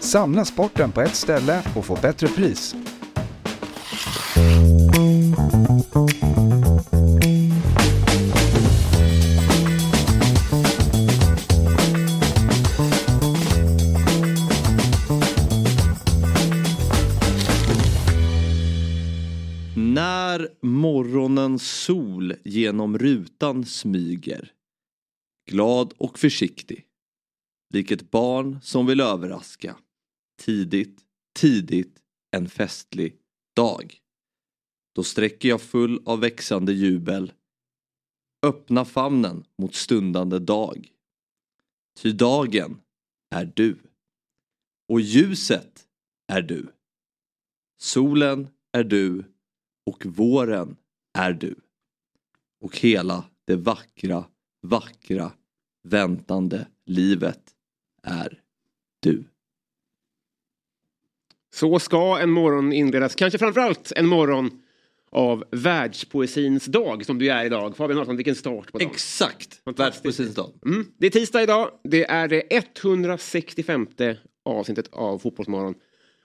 samla sporten på ett ställe och få bättre pris. När morgonens sol genom rutan smyger. Glad och försiktig. Lik ett barn som vill överraska. Tidigt, tidigt en festlig dag. Då sträcker jag full av växande jubel. Öppna famnen mot stundande dag. Ty dagen är du. Och ljuset är du. Solen är du och våren är du. Och hela det vackra, vackra, väntande livet är du. Så ska en morgon inledas, kanske framförallt en morgon av världspoesins dag som du är idag. Fabian Hansson, vilken start på dagen. Exakt! Världspoesins dag. Mm. Det är tisdag idag. Det är det 165 avsnittet av Fotbollsmorgon.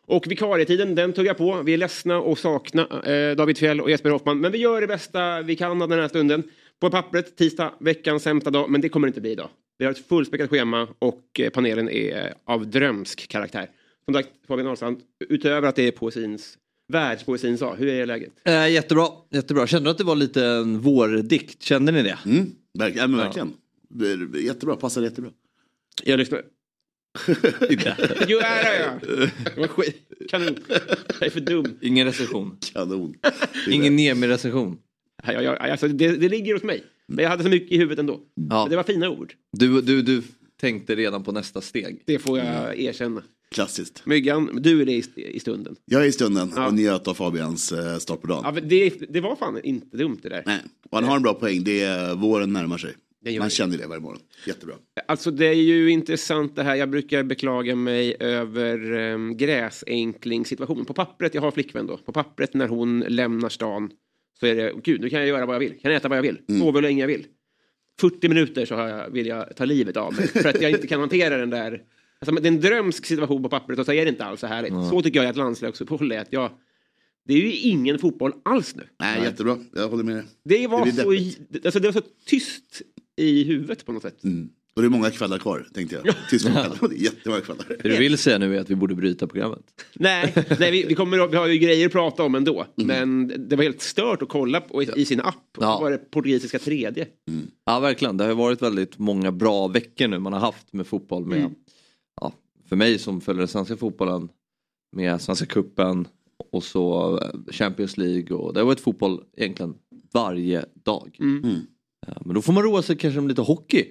Och vikarietiden, den tuggar på. Vi är ledsna och sakna eh, David Fjell och Jesper Hoffman. Men vi gör det bästa vi kan av den här stunden. På pappret, tisdag, veckans sämsta dag. Men det kommer det inte bli idag. Vi har ett fullspäckat schema och eh, panelen är eh, av drömsk karaktär. Som sagt, Fabian Ahlstrand, utöver att det är poesins, världspoesins dag, hur är läget? Eh, jättebra, jättebra. Kände du att det var lite en vårdikt? Kände ni det? Mm, verk, ja, men verkligen. Är Jättebra, passar jättebra. Jag lyssnar. jo, är jag. Det skit. Kanon. Jag är för dum. Ingen recension. Kanon. Ingen Niemi-recension. Jag, jag, alltså, det, det ligger hos mig. Men jag hade så mycket i huvudet ändå. Ja. Men Det var fina ord. Du, du, du tänkte redan på nästa steg. Det får jag erkänna. Klassiskt. Myggan, du är det i, i stunden. Jag är i stunden Ja. och njöt av Fabians eh, start på dagen. Ja, det, det var fan inte dumt det där. Nej, och han har en bra poäng. Det är våren närmar sig. Man känner det varje morgon. Jättebra. Alltså det är ju intressant det här. Jag brukar beklaga mig över um, gräsänklingssituationen. På pappret, jag har flickvän då. På pappret när hon lämnar stan så är det, gud nu kan jag göra vad jag vill. Kan jag äta vad jag vill. Sova hur länge jag vill. 40 minuter så har jag, vill jag ta livet av mig. För att jag inte kan hantera den där. Alltså, det är en drömsk situation på pappret och så är det inte alls så härligt. Så tycker jag att landslagsuppehåll är. Att jag, det är ju ingen fotboll alls nu. Nej, jättebra. Jag håller med dig. Det var, Det så, alltså, det var så tyst i huvudet på något sätt. Mm. Och det är många kvällar kvar, tänkte jag. Det är jättemånga kvällar. Det du vill säga nu är att vi borde bryta programmet. Nej, nej vi, vi, kommer, vi har ju grejer att prata om ändå. Mm. Men det var helt stört att kolla på i, i sin app. Ja. Ja. var det portugisiska tredje. Ja, verkligen. Det har varit väldigt många bra veckor nu man har haft med fotboll. Med, Mm. Ja, för mig som följer den svenska fotbollen med Svenska Cupen och så eh, Champions League. Och det har varit fotboll egentligen varje dag. Mm. Ja, Men då får man roa sig kanske med lite hockey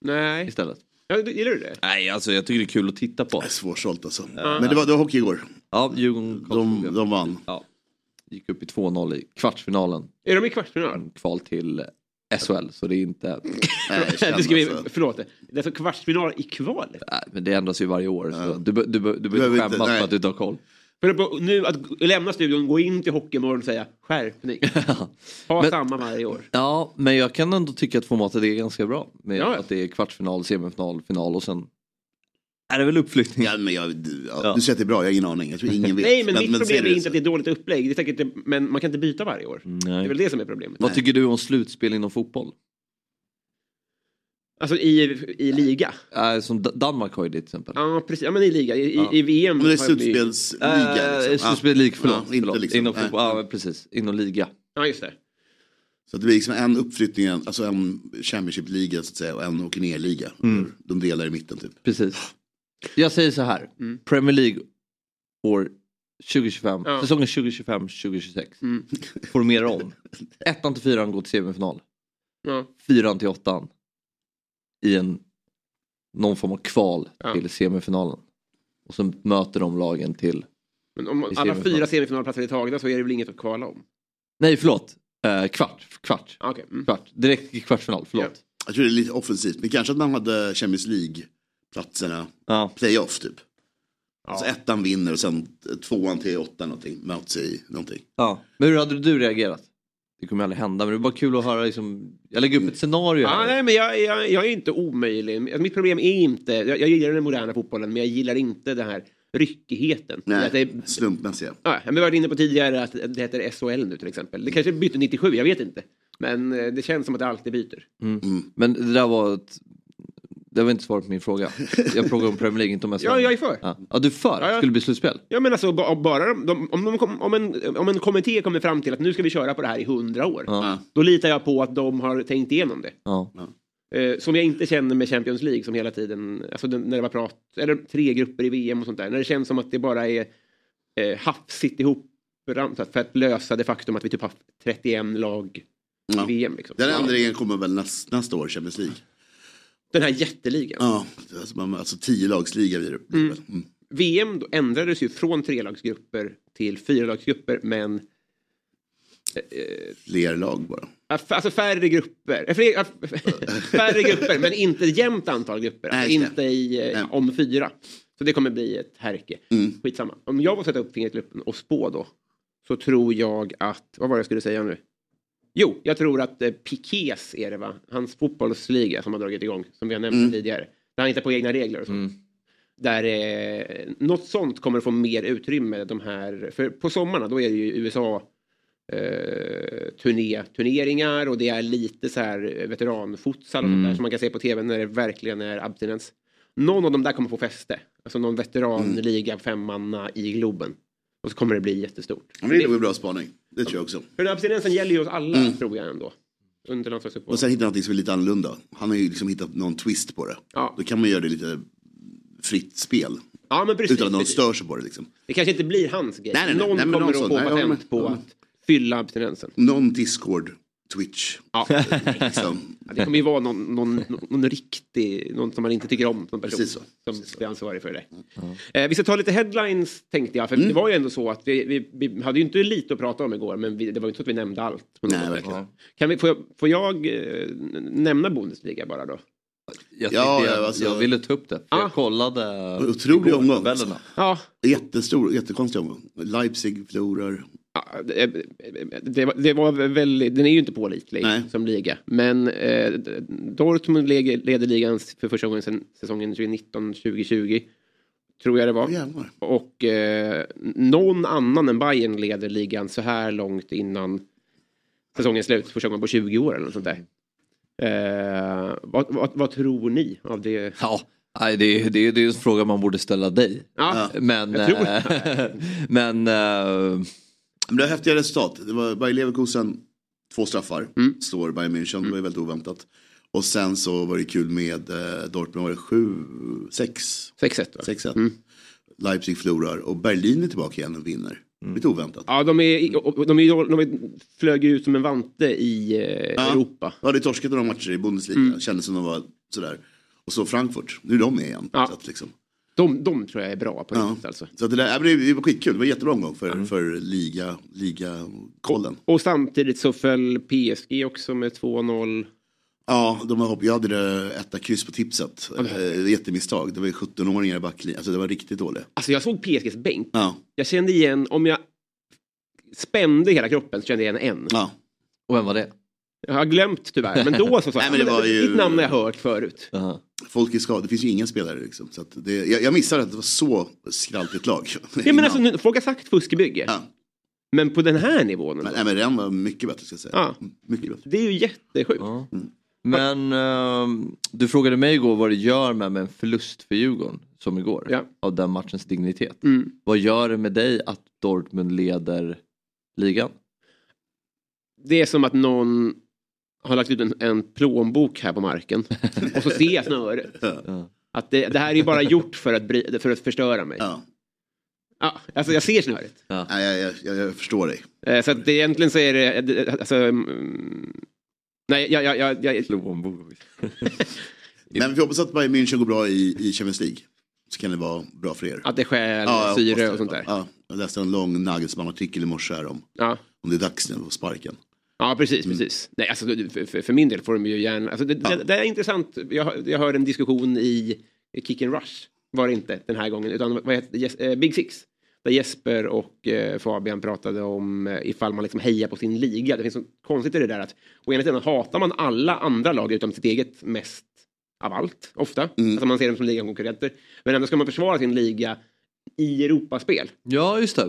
Nej. istället. Ja, du- gillar du det? Nej, alltså jag tycker det är kul att titta på. Det är svårsålt alltså. Men det var, det var hockey igår. Ja, Djurgården De, de vann. ja, gick upp i 2-0 i kvartsfinalen. Är de i kvartsfinal? Kval till SHL, så det är inte... Nej, Det ska vi, alltså. förlåt. Det är alltså kvartsfinal i kvalet. Nej, men det ändras ju varje år. Så du, du, be- du Behöver inte- skämmas för att du inte har koll. För att nu att lämna studion, gå in till Hockeymorgon och säga skärpning. Ha Men- samma varje år. Ja, men jag kan ändå tycka att formatet är ganska bra. Med Ja, ja. att det är kvartsfinal, semifinal, final och sen är det väl uppflyttning. Ja, men jag, du, ja, Ja. du säger att det är bra, jag har ingen aning. Jag tror ingen vet. Nej, men, mitt problem säg är inte att det är dåligt upplägg. Det är säkert, men man kan inte byta varje år. Det är Nej. väl det som är problemet. Vad tycker du om slutspel inom fotboll? Alltså i, i liga. Äh, som Danmark har ju det till exempel. Ja, precis. Ja, men i liga. I, Ja. i, i VM. Men det är slutspelsliga. Äh, liksom. slutspel lig, förlåt. Ja, inte förlåt. liksom. Inom Nej. fotboll, ja, precis. Inom liga. Ja, just det. Så att det blir liksom en uppflyttning, alltså en Championship-liga så att säga och en åker ner-liga. Mm. De delar i mitten typ. Precis. Jag säger så här. Mm. Premier League år 2025, Ja. säsongen 2025-2026. Mm. Formerar om. Ettan till fyran går till semifinal. Ja. Fyran till åttan. I en någon form av kval Ja. till semifinalen. Och så möter de lagen till Men om I alla fyra semifinalplatser är tagna så är det väl inget att kvala om? Nej förlåt. Eh, kvart. Kvart. Ah, okej. Mm. Kvart. Direkt i kvartsfinal. Förlåt. Jag tror det är lite offensivt. Men kanske att man hade Champions League-platserna. Ja. Playoff typ. Alltså ettan vinner och sen tvåan till åtta någonting. Möts i någonting. Ja. Men hur hade du reagerat? Det kommer aldrig hända men det är bara kul att höra liksom. Jag lägger upp ett scenario Ja, här. nej, men jag, jag, jag är inte omöjlig. Alltså, Mitt problem är inte, jag, jag gillar den moderna fotbollen men jag gillar inte den här ryckigheten. Nej, Att det, är- slumpmässiga. ja, vi har varit inne på tidigare att det heter SHL nu till exempel. Det kanske bytte 97, jag vet inte. Men eh, det känns som att det alltid byter. Men det där var ett... Det var inte svar på min fråga. Jag frågade om Premier League, inte om SHL. Ja, jag är för. Ja, ja du är för? Ja, ja. Skulle det bli slutspel? Ja men alltså ba- bara de, de, om, de kom, om, en, om en kommitté kommer fram till att nu ska vi köra på det här i hundra år. Ja. Då litar jag på att de har tänkt igenom det. Ja. Eh, som jag inte känner med Champions League som hela tiden, alltså den, när det var prat, eller tre grupper i VM och sånt där. När det känns som att det bara är eh, hafsigt ihop för att lösa det faktum att vi typ haft 31 lag Ja. i VM. Liksom. Den ändringen kommer väl näst, nästa år, Champions League. Den här jätteligan. Ja, alltså, man, alltså tio lagsliga blir det. väl. Mm. VM då ändrades ju från trelagsgrupper till fyralagsgrupper men Fler lag bara. Alltså färre grupper. Eh, fler- eh, Färre grupper, men inte jämnt antal grupper. Alltså Nej, inte i, eh, Nej. om fyra. Så det kommer bli ett härke. Mm. Skitsamma. Om jag får sätta upp fingret i luppen och spå då. Så tror jag att, vad var det jag skulle säga nu? Jo, jag tror att eh, Pikés är det va? Hans fotbollsliga som har dragit igång. Som vi har nämnt Mm. tidigare. Där han hittar på egna regler och så. Där eh, något sånt kommer att få mer utrymme. De här, för på sommarna då är det ju USA eh, turné, turneringar och det är lite så här eh, veteranfutsal och sånt där som man kan se på tv när det verkligen är abstinens. Någon av dem där kommer få fäste. Alltså någon veteranliga femmanna i Globen. Och så kommer det bli jättestort. Ja, det är en bra spaning. Det tror jag också. För abstinensen gäller ju oss alla tror jag ändå. Under landslagsuppehåll. Och sen hitta något som är lite annorlunda. Han har ju liksom hittat någon twist på det. Ja. Då kan man göra det lite fritt spel. Ja men precis. Utan att någon stör sig på det liksom. Det kanske inte blir hans grej. Nej, nej, nej. någon Nej, kommer någon att få patent på att fylla abstinensen. Någon Discord, Twitch. Ja. Liksom. Ja, det kommer ju vara någon, någon, någon riktig, någon som man inte tycker om som person. Precis så. Som är ansvarig för det. Eh, vi ska ta lite headlines tänkte jag. För Mm. det var ju ändå så att vi, vi, vi hade ju inte lite att prata om igår. Men vi, det var ju inte så att vi nämnde allt. Nej, verkligen. Kan vi, får, jag, får jag eh, nämna Bundesliga bara då? Jag, Ja, jag, ja, alltså- jag ville ta upp det. För Ah. Jag kollade Otrolig omgång, tabellerna. Ja, Jättestor, jättekonstig omgång. Leipzig förlorar. Ja, det, det, var- väldigt, den är ju inte pålitlig Nej. som liga. Men eh, Dortmund leder, ligan för första gången sedan säsongen 2019-2020. Tror jag det var. Jävlar. Och eh, någon annan än Bayern leder ligan så här långt innan säsongens slut. Första gången på 20 år eller något sånt där. Eh, vad, vad, vad tror ni av det? Ja, nej, det, är- det, är- det är en fråga man borde ställa dig. Ja, Men, jag tror eh, men eh, Men det var häftiga resultat. Det var Bayer Leverkusen, två straffar. Mm. Står Bayern München, det var ju väldigt oväntat. Och sen så var det kul med eh, Dortmund, var det sju, sex, 6-1 va? 6-1. Mm. Leipzig förlorar och Berlin är tillbaka igen och vinner. Lite oväntat. Ja, de, är, de, är, de är, flög ut som en vante i eh, Ja. Europa. Ja, det torskat några matcher i Bundesliga. Mm. Kändes som de var sådär. Och så Frankfurt, nu är de med igen. Ja. Så, att, liksom. De, de tror jag är bra på Ja. riktigt alltså. så det, där, ja, det, var skitkul, det var jättebra omgång för, för liga, liga-kollen. Och samtidigt så föll PSG också med 2-0. Ja, de har hopp, jag hade det etta kryss på tipset. Eh, jättemisstag, det var ju 17-åringar i backlinjen. Alltså det var riktigt dåligt. Alltså jag såg PSGs bänk. Ja, Jag kände igen, om jag spände hela kroppen så kände jag igen en. ja. och vem var det? Jag har glömt tyvärr, men då så sa Nej, jag, men det "Ja, var ju- ditt namn har jag hört förut. Jaha. Folk är skadade, det finns ju inga spelare liksom. Så att det, jag, jag missade att det var så skraltigt lag. Ja, men alltså, nu- folk har sagt fuskebygge. Ja. Men på den här nivån. Men, nej, men den var mycket bättre ska jag säga. Ja. Mycket bättre. Det är ju jättesjukt. Ja. Men ehm, du frågade mig igår vad det gör med, med en förlust för Djurgården som igår. Ja. Av den matchens dignitet. Mm. Vad gör det med dig att Dortmund leder ligan? Det är som att någon har lagt ut en, en plånbok här på marken. och så ser jag snöret. Ja. Att det, det här är ju bara gjort för att, bry, för att förstöra mig. Ja. Ja, alltså jag ser snöret. Nej, jag, jag, jag, jag förstår dig. Eh, Så att det, egentligen så är det, det- alltså, mm, nej, jag, jag, jag, jag, Plånbok. Men vi hoppas att Bayern München går bra i, i Champions League. Så kan det vara bra för er. att det stjäl Ja, syre och sånt där. Ja, Jag läste en lång Nagelsmann-artikel i morse här om, Ja. om det är dags nu att sparken. Ja, precis. precis. Nej, alltså, för, för, min del får de ju gärna... Alltså, det, det, det är intressant. Jag, jag hörde en diskussion i, Kick and Rush. Var det inte den här gången. Utan vad heter? Jes- eh, Big Six. Där Jesper och eh, Fabian pratade om eh, ifall man liksom hejar på sin liga. Det finns så konstigt i det där att å ena sidan hatar man alla andra lag utom sitt eget mest av allt. Ofta. Alltså man ser dem som ligakonkurrenter. Men ändå ska man försvara sin liga i Europaspel. Ja, just det.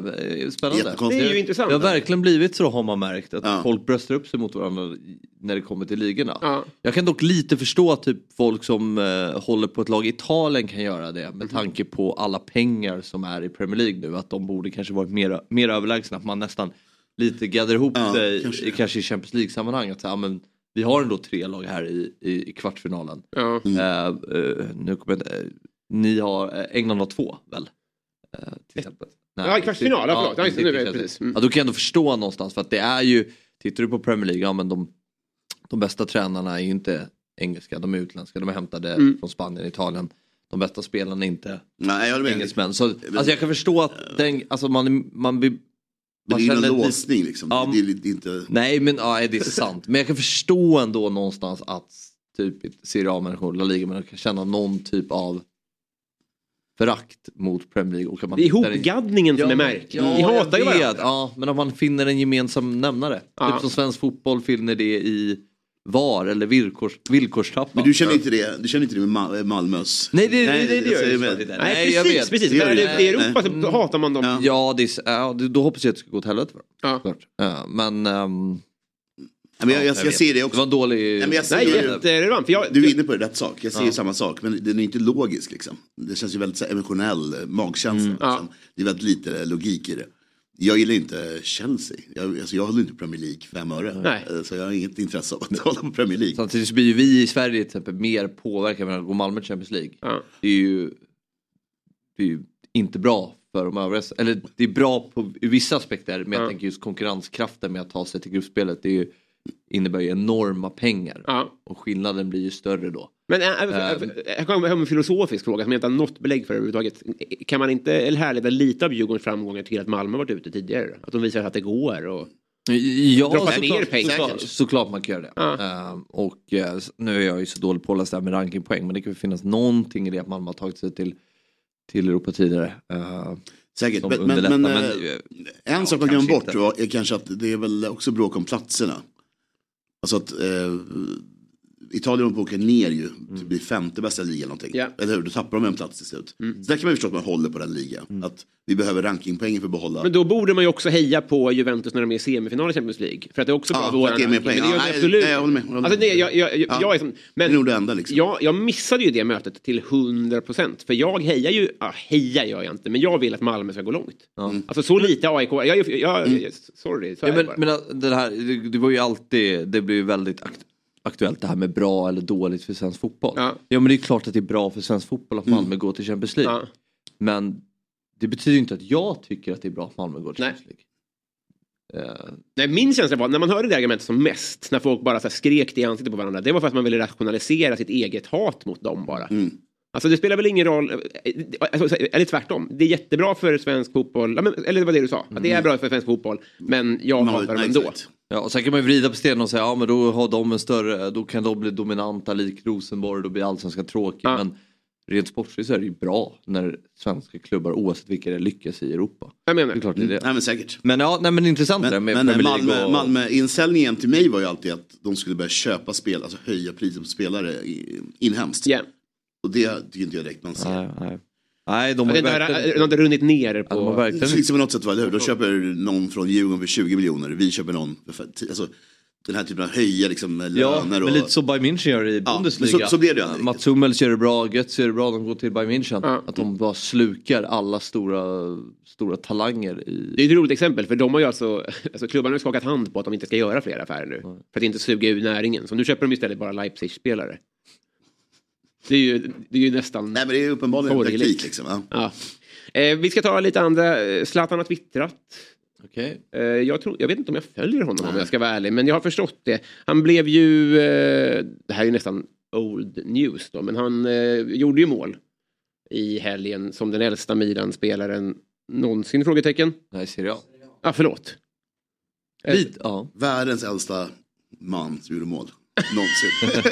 Eh, Spännande. Det är ju intressant. Det har verkligen blivit så har man märkt att Ja. folk bröstar upp sig mot varandra när det kommer till ligorna. Ja. Jag kan dock lite förstå att typ folk som eh, håller på ett lag i Italien kan göra det med tanke på alla pengar som är i Premier League nu. Att de borde kanske varit mer, mer överlägsna. Att man nästan lite gaddar ihop Ja, sig kanske. i, kanske i Champions League-sammanhang. Att säga, ja, men vi har ändå tre lag här i, i, i kvartsfinalen. Ja. Eh, eh, nu kommer eh, ni har, England har två väl? Eh, till exempel. Nej, Ja, kvartsfinal, ja, förlåt. Ja, just nu precis. Mm. Ja, då kan jag ändå förstå någonstans för att det är ju, tittar du på Premier League, ja men de, de bästa tränarna är ju inte engelska, de är utländska, de är hämtade Mm. från Spanien, Italien. De bästa spelarna är inte Nej, jag engelsmän. Så, alltså jag kan förstå att den, alltså man, man blir... Men det är ju en låsning liksom. Ja. Det, det är inte... Nej men ja, det är sant. Men jag kan förstå ändå någonstans att typ Serie A-människor, La Liga-människor kan känna någon typ av förakt mot Premier League. Och man Det är hittar en- ihopgaddningen som är märklig. Ja, Vi hatar ju jag vet. varandra. Ja, men om man finner en gemensam nämnare. Ja. Typ som svensk fotboll finner det i VAR eller villkors, villkorstrappan. Men du känner inte det, du känner inte det med Ma- Malmös? Nej, det, det, det, det gör. Det där. Nej, Nej, jag precis, vet. precis. Det i Europa Nej. så hatar man dem. Ja. Ja, det är, ja, då hoppas jag att det ska gå åt helvete för dem. Ja. Men... Ja, men jag, jag, jag jag ser det Det också. var en dålig... Nej, men jag ser Nej, jätterelevant. Jag, Du är inne på rätt sak, jag ser ju samma sak. Men den är inte logisk liksom. Det känns ju väldigt så här, emotionell eh, magkänsla. Ja. Liksom. Det är väldigt lite logik i det. Jag gillar inte Chelsea. Jag, alltså, jag håller inte Premier League fem öre. Nej. Eh, Så jag har inget intresse av att hålla på Premier League. Samtidigt så blir ju vi i Sverige till exempel mer påverkade när det går Malmö till Champions League. Ja. Det är ju, det är ju inte bra för de övriga. Eller det är bra på i vissa aspekter men jag Ja. tänker just konkurrenskraften med att ta sig till gruppspelet. Det är ju, innebär ju enorma pengar. ja. Och skillnaden blir ju större då. Men äh, äh, Ehm. jag kommer med en filosofisk fråga som jag inte har något belägg för överhuvudtaget. Kan man inte eller härleda lite av Djurgårdens framgångar till att Malmö varit ute tidigare? Att de visar att det går? Och... Ja, Droppa såklart, ner pengar såklart, kanske. såklart man kan göra det. Ja. Ehm, och eh, nu är jag ju så dålig påläst där med rankingpoäng men det kan väl finnas någonting i det att Malmö har tagit sig till, till Europa tidigare. Ehm, Säkert. Men, men, men, men, eh, en ja, sak man glömmer bort inte. var, är kanske att det är väl också bråk om platserna. Alltså att eh, Italien håller på att åka ner ju. Det blir femte bästa ligan eller någonting. Ja. Eller hur? Då tappar de en plats till slut. Så där kan man ju förstå att man håller på den ligan. Att vi behöver rankingpoäng för att behålla. Men då borde man ju också heja på Juventus när de är i semifinal i Champions League. För att det är också bra Ja, för våran ranking. poäng. Men det Ja, gör det nej, absolut. nej, jag håller med, jag håller med. Alltså, nej, jag, jag, jag, Ja. jag är som, men Det är nog det enda liksom. jag, jag missade ju det mötet till 100 procent. För jag hejar ju, ja, hejar gör jag inte, men jag vill att Malmö ska gå långt. Alltså så lite AIK, jag, jag, jag, Mm. sorry, så Ja, men, men att det, här, det, det var ju alltid, det blir ju väldigt aktuellt det här med bra eller dåligt för svensk fotboll. Ja. men det är klart att det är bra för svensk fotboll att Malmö går till Champions League. Ja. Men det betyder ju inte att jag tycker att det är bra att Malmö går till Nej. Champions League. Eh, Nej, min känsla var, när man hörde det argumentet som mest, när folk bara så skrek det i ansiktet på varandra, det var för att man ville rationalisera sitt eget hat mot dem bara. Mm. Alltså det spelar väl ingen roll, alltså, eller tvärtom, det är jättebra för svensk fotboll, eller det var det du sa, att det är bra för svensk fotboll, men jag Mm. Hatar dem nej, ändå. exakt. Ja, och sen kan man ju vrida på stenen och säga ja men då har de en större, då kan de bli dominanta lik Rosenborg, då blir allsvenskan tråkig. Ja. Men rent sportsligt så är det ju bra när svenska klubbar oavsett vilka det är lyckas i Europa. Jag Det är menar, klart det är det. Nej men säkert. Men ja, nej men intressant det där Men, med men Malmö, och... Malmö, till mig var ju alltid att de skulle börja köpa spel, alltså höja priset på spelare i- inhemskt. ja. Och det tycker inte jag direkt man ser. Nej, nej. nej de Det har verkligen... de har inte runnit ner Ja, de har på... verkligen... Så liksom på något sätt, eller hur? De köper någon från Djurgården för 20 miljoner, vi köper någon för alltså, den här typen av höja liksom Ja, löner och... men lite så Bayern München gör i Ja, Bundesliga. men så- så blir det ju Mats Hummels gör det bra, Götze gör det bra, de går till Bayern München. Ja. Att de bara slukar alla stora, stora talanger Det i... är ett roligt exempel, för de har ju alltså, alltså klubbarna har skakat hand på att de inte ska göra fler affärer nu. För att inte suga ur näringen. Så nu köper de istället bara Leipzig-spelare. Det är ju, det är ju nästan... Nej men det är uppenbarligen en taktik liksom. Ja. Ja. Eh, vi ska ta lite andra. Eh, Zlatan har twittrat. Okej. Eh, jag, tror, jag vet inte om jag följer honom om jag ska vara ärlig, men jag har förstått det. Han blev ju, eh, det här är ju nästan old news då, men han eh, gjorde ju mål i helgen som den äldsta Milan-spelaren någonsin? Frågetecken. Nej, Serie A. Ah, förlåt. Lite, ja. Världens äldsta man som gjorde mål. Någonsin.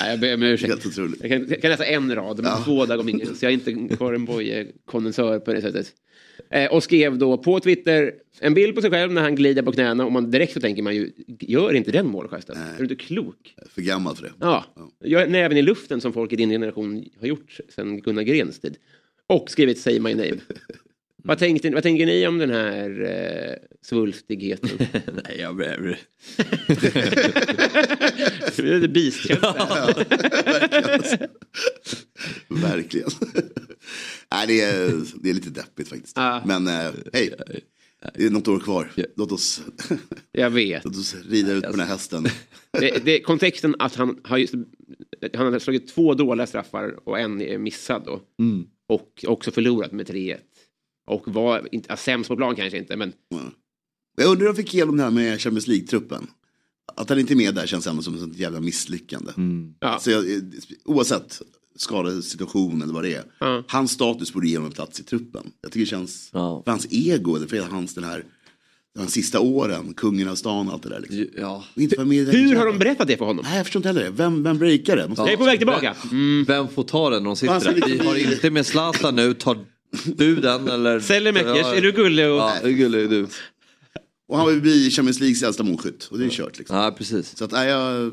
Nej, jag ber om ursäkt. Helt otroligt. Jag kan, jag kan läsa en rad, men Ja. två där går ingen. Så jag är inte Karin Boye-kondensör på det sättet. Eh, och skrev då på Twitter en bild på sig själv när han glider på knäna och man direkt så tänker man ju, gör inte den målgesten. Är du inte klok? För gammal för det. Ja, gör näven i luften som folk i din generation har gjort sedan Gunnar Grens tid. Och skrivit Say My Name. Vad, tänkte, vad tänker ni om den här eh, svulstigheten? Nej, jag blir... det är lite beastkänsla. Verkligen. Verkligen. Nej, det, är, det är lite deppigt faktiskt. Ja. Men eh, hej, det är något år kvar. Låt oss, Jag vet. låt oss rida ut på den här hästen. Det, det, kontexten att han har, just, han har slagit två dåliga straffar och en är missad då. Mm. Och också förlorat med 3-1. Och var inte, ja, sämst på plan kanske inte men Jag undrar om de fick igenom det här med Champions League-truppen. Att han inte är med där känns ändå som ett jävla misslyckande. ja. Så jag, oavsett skadesituation eller vad det är. Ja. Hans status borde ge honom plats i truppen. Jag tycker det känns, Ja. för hans ego, eller för hans den här, de sista åren, kungen av stan och allt det där. Liksom. Ja. Inte den Hur har de berättat det för honom? Nej, jag förstår inte heller det. Vem, vem breakar det? Måste Jag är på väg tillbaka. Mm. Vem får ta den när de sitter Alltså, där? Vi liksom- har inte med Zlatan nu. Tar du den eller? Sellemäckers, är du gullig? Och... Ja, hur gullig är du? Och han vill bli Champions Leagues äldsta målskytt. Och det är kört liksom. Ja, precis. Så att, nej, jag...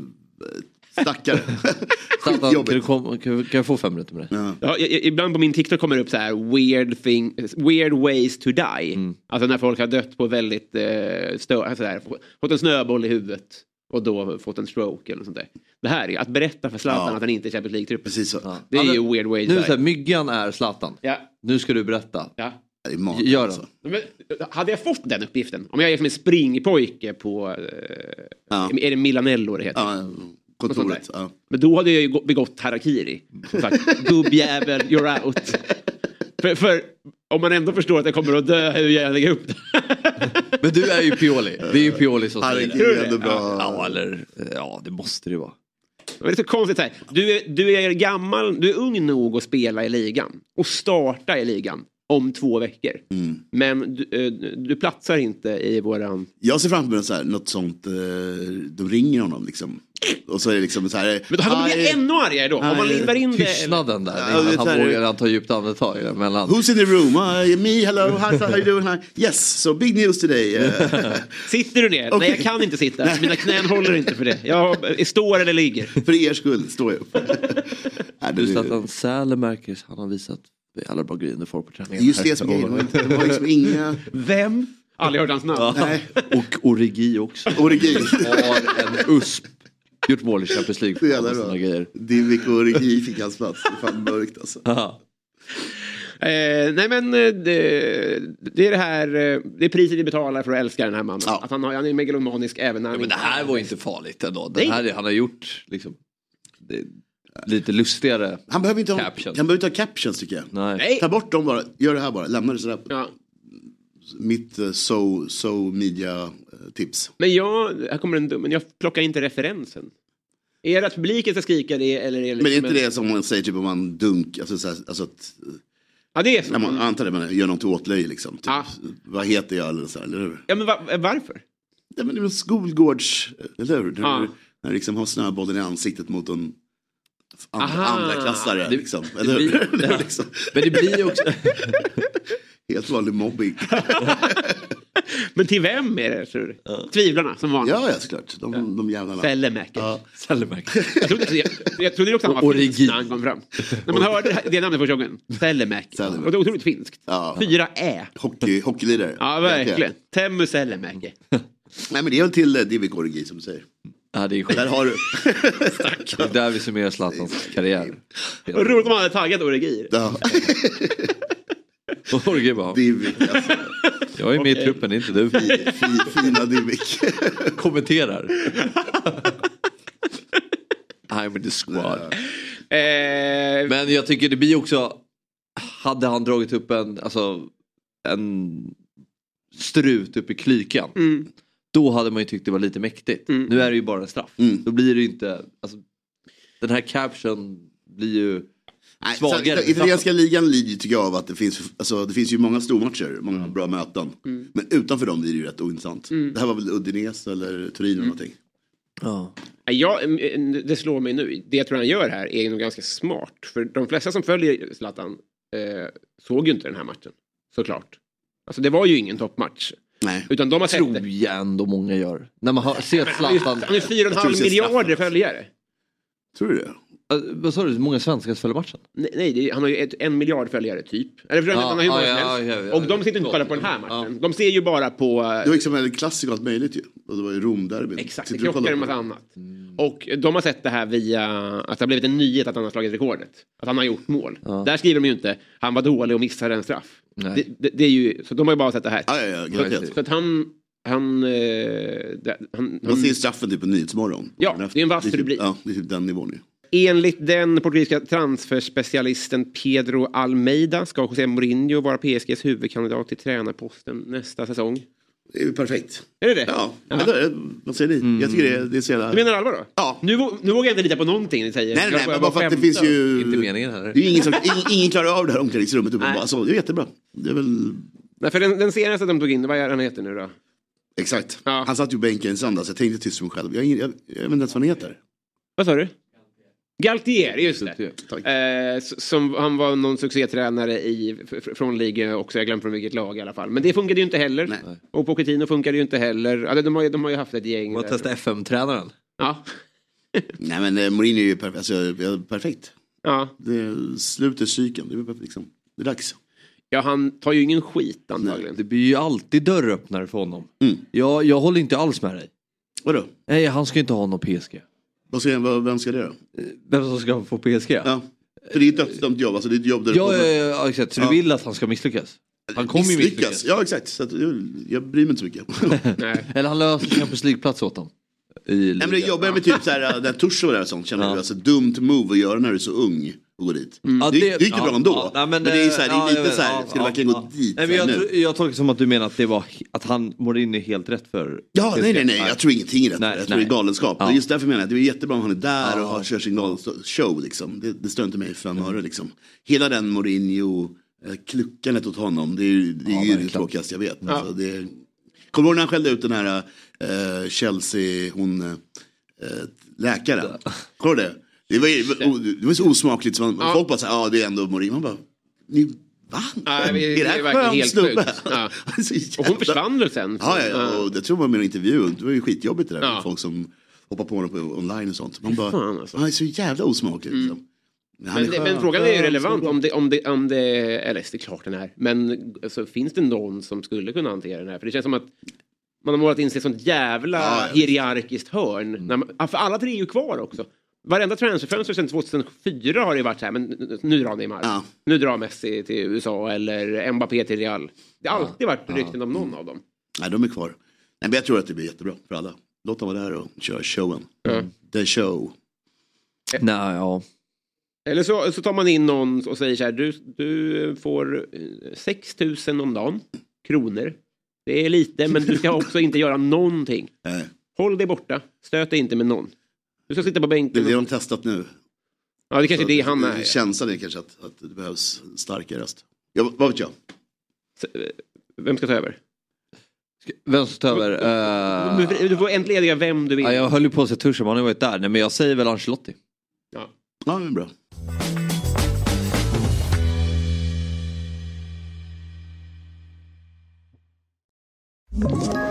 Stackare. Zlatan, kan, du Skitjobbigt. komma, kan, kan jag få fem minuter med dig? Ja. Ja, ibland på min TikTok kommer det upp så här weird, thing, weird ways to die. Alltså när folk har dött på väldigt eh, stö, så här, få- fått en snöboll i huvudet och då fått en stroke eller sånt där. Det här är att berätta för Zlatan Ja. att han inte är Champions League-truppen. Precis så. Ja. Det är Ja, ju weird way to Nu så här, myggan är Zlatan. Ja, Nu ska du berätta. ja. Det är magiskt, Gör alltså. Men, hade jag fått den uppgiften, om jag är som en springpojke på, eh, är det Milanello det heter? Kontoret. Ja. Men då hade jag ju gå- begått harakiri. Gubbjävel, you're out. för, för om man ändå förstår att jag kommer att dö, hur jag lägger upp det. Men du är ju Pioli. Det är ju Pioli som säger det. Är ändå bra. Ja, eller ja, det måste det vara. Men det är så konstigt här. Du är, du är gammal, du är ung nog att spela i ligan och starta i ligan om två veckor. Mm. Men du, eh, du platsar inte i våran... Jag ser framför mig så här, något sånt, eh, de ringer honom liksom. Och så är det liksom så här. Men då hade man blivit "Hi, ännu argare då. Om man lindar in det. eller- Tystnaden där. Ja, han här- vågar han ta djupt andetag emellan. Who's in the room? Uh, me, hello, hi, how you doing? Yes, so big news today. Uh, Sitter du ner? Okej. Nej, jag kan inte sitta. Mina knän håller inte för det. Jag står eller ligger. för er skull står jag upp. Nej, Du det- Zlatan Sälemäkers, han har visat jävla bra grejer när folk på träningen. Just det som är grejen. Det var- Det var liksom inga... Vem? Aldrig hört hans namn. Nej, Och Origi också. Origi. Har en USP. Gjort mål i Champions League. Så jävla och bra. såna grejer. Divic och Origi fick hans plats. Det är fan mörkt alltså. Ja. Eh, nej men eh, det, det är det här, eh, det är priset vi betalar för att älska den här mannen. Ja. Att han, har, han är megalomanisk även när han Men det här är var inte farligt ändå. Det här han har gjort liksom, det, lite lustigare. Han behöver inte ha, Captions. han behöver inte ha captions tycker jag. Nej. Nej. Ta bort dem bara, gör det här bara, lämna det sådär. Ja. Mitt uh, so, so media eh, tips. Men jag, här kommer en dum, men jag plockar inte referensen. Är det att publiken ska skrika det eller är det Men är liksom inte en- det som man säger typ om man dunk, alltså, så här, alltså att, Ja det är så. man antar det, man gör något åtlöje liksom. Typ, Ja. Vad heter jag eller så här, eller hur? Ja men va, varför? Ja, men det är väl skolgårds, eller hur? Du, när du liksom har snöbollen i ansiktet mot en andra, Aha. andra klassare. Det- liksom. det hur? blir- Det ja. liksom Men det blir också... helt vanlig mobbing. Men till vem är det tror du? Tvivlarna som vanligt. Ja, ja såklart. De, de jävlarna. Sellemäcker. Ja. Jag trodde, jag, jag trodde också han var finsk när han kom fram. När man hörde det, det namnet första gången. Sellemäki. Och det är otroligt finskt. Ja. Fyra ä. Hockey, hockeylirare. Ja verkligen. Temmu Sellemäki. Nej men det är väl till uh, Divic Origi som du säger. Ja, det är skit. Där har du. Det är där vi summerar Zlatans karriär. Vad roligt om han hade taggat Origi. Ja, Origi bara, Divic alltså. jag är med i truppen, det är inte du. Fi, fina Divic. Kommenterar. I'm in the squad. Eh, Men jag tycker det blir också, hade han dragit upp en, alltså, en strut upp i klykan. mm. Då hade man ju tyckt det var lite mäktigt. Mm. Nu är det ju bara en straff. Mm. Då blir det ju inte, alltså, den här caption blir ju Nej, svagare. italienska ligan lider ju, tycker jag av att det finns, alltså, det finns ju många stormatcher, många Mm. bra möten. Men utanför dem blir det ju rätt ointressant. Det här var väl Udinese eller Turin eller någonting. Ja. Nej, Jag, mm, det slår mig nu. Det jag tror han gör här är nog ganska smart. För de flesta som följer Zlatan eh, såg ju inte den här matchen. Såklart. Alltså det var ju ingen toppmatch. Nej. Utan de har sett Tror det. jag ändå många gör. När man har, ser Zlatan. han det ser miljarder följare. Tror du det? Uh, vad sa du, många svenskar följer matchen? Nej, nej det är, han har ju ett, en miljard följare typ. Eller för Ja, han har hur många ja, som ja, helst. ja, ja, och de ja. sitter inte och kollar på den här matchen. De ser ju bara på... eh, Det var liksom en klassiker och allt möjligt ju. Och det var ju Romderbyn. Exakt, det Sitter och krockar med massa det? annat. Och de har sett det här via att det har blivit en nyhet att han har slagit rekordet. Att han har gjort mål. Där skriver de ju inte han var dålig och missade en straff. Nej. Det, det, det är ju, så de har ju bara sett det här. Ja, ja, ja, garanterat. Så att han... Han... Eh, det, han, Man han ser straffen typ på Nyhetsmorgon. Ja, det är en vass typ, rubrik. Ja, det är typ den nivån ju. Enligt den portugisiska transferspecialisten Pedro Almeida ska José Mourinho vara PSGs huvudkandidat till tränarposten nästa säsong. Det är ju perfekt. Är det det? Ja, eller vad säger ni? Jag tycker det, det är så jävla... Du menar allvar då? Ja. Nu, nu vågar jag inte lita på någonting ni säger. Nej, nej, nej, bara- men bara för att det finns ju... Inte meningen här. Det är ju ingen, som, ingen, ingen klarar av det här omklädningsrummet uppenbart. Nej. Alltså, det är jättebra. Det är väl... Nej, för den, den senaste de tog in, vad är han heter nu då? Exakt. Ja. Han satt ju bänken i söndags. Jag tänkte tyst för mig själv. Jag, jag, jag, jag vet inte ens vad han heter. Vad sa du? Galtieri, just det. Tack. Eh, som, han var någon succétränare i, från ligan också, jag glömde från vilket lag i alla fall. Men det funkade ju inte heller. Nej. Och Pochettino funkade ju inte heller. Ja, de, har, ju- de har ju haft ett gäng. Man där. testar FM-tränaren. Ja. Nej men eh, Mourinho är ju perf- alltså, ja, perfekt. Ja. Det är slutet cykeln. Det är, liksom. det är dags. ja, han tar ju ingen skit antagligen. Det blir ju alltid dörröppnare för honom. Mm. Jag, jag håller inte alls med dig. Vadå? Nej, han ska inte ha någon PSG. Vad ska, vem ska det då? Vem som ska få PSG? Ja, Ja. För det är ett dödsdömt jobb. Alltså, det är ett jobb där ja, ja, ja exakt. Så Ja. du vill att han ska misslyckas? Han kommer ju misslyckas. Ja exakt. Så jag, jag bryr mig inte så mycket. Eller han löser Champions League-plats åt dem. I Nej men det jobbar med typ såhär, när Tursho var där och sånt, känner Ja. du alltså dumt move att göra när du är så ung och gå dit. Ja, det, det, gick ju ja, bra ändå. ja, nej, men, det är ju såhär, ja, det är jag lite vet, såhär, ja, ska du ja, verkligen ja. gå dit Nej, men jag, nu? jag tolkar som att du menar att det var att han Mourinho är helt rätt för Ja, nej, nej, nej, jag tror ingenting är rätt. Nej, jag tror det är galenskap. Ja. Det just därför jag menar att det är jättebra om han är där Ja. och har, kör sin galenshow liksom. Det, det stör inte mig fem öre liksom. Hela den Mourinho, eh, kluckandet åt honom, det är, det, är Ja, ju det tråkigaste jag vet. Alltså, det, kommer du ihåg när han skällde ut den här eh, Chelsea, hon, eh, läkaren? Kommer du det? Det var, det var så osmakligt, så man, Ja. folk bara såhär, ja det är ändå Mourinho. Man bara, ni, va? Nej, vi- är det det är här verkligen skön helt snubbe? Ja. Är Och hon försvann väl sen? Ja, ja, ja. och det tror man med en intervju. Det var ju skitjobbigt det där Ja. med folk som hoppar på honom på online och sånt. Man bara, fan, alltså. han är så jävla osmaklig. Liksom. Han Men, är men frågan är ju relevant om det, om det, om det, eller det är klart den är, men alltså, finns det någon som skulle kunna hantera den här? För det känns som att man har målat in sig i ett sånt jävla Ja, ja. hierarkiskt hörn. När man, ja, för alla tre är ju kvar också. Varenda transferfönster sedan 2004 har det varit så här, men nu drar Neymar. Ja. Nu drar Messi till USA eller Mbappé till Real. Det har alltid varit rykten om någon av dem. Nej, de är kvar. Nej, men jag tror att det blir jättebra för alla. Låt dem vara där och köra showen. Ja. The show. Nej, ja. Eller så, så tar man in någon och säger så här, du, du får eh, 6 000 om dagen, kronor. Det är lite, men du ska också inte göra någonting. Nej, Håll dig borta, stöt dig inte med någon. Du ska sitta på det bänken. är det de testat nu. Ja, det kanske är det han Det är. känns det kanske att, att det behövs en starkare röst. Ja, vad vet jag? Vem ska ta över? Vem som tar över? Eh, Du får entlediga vem du vill. ja, jag höll ju på att säga men han har varit där. Nej, men jag säger väl Ancelotti. Ja. Ja, det är bra. Ett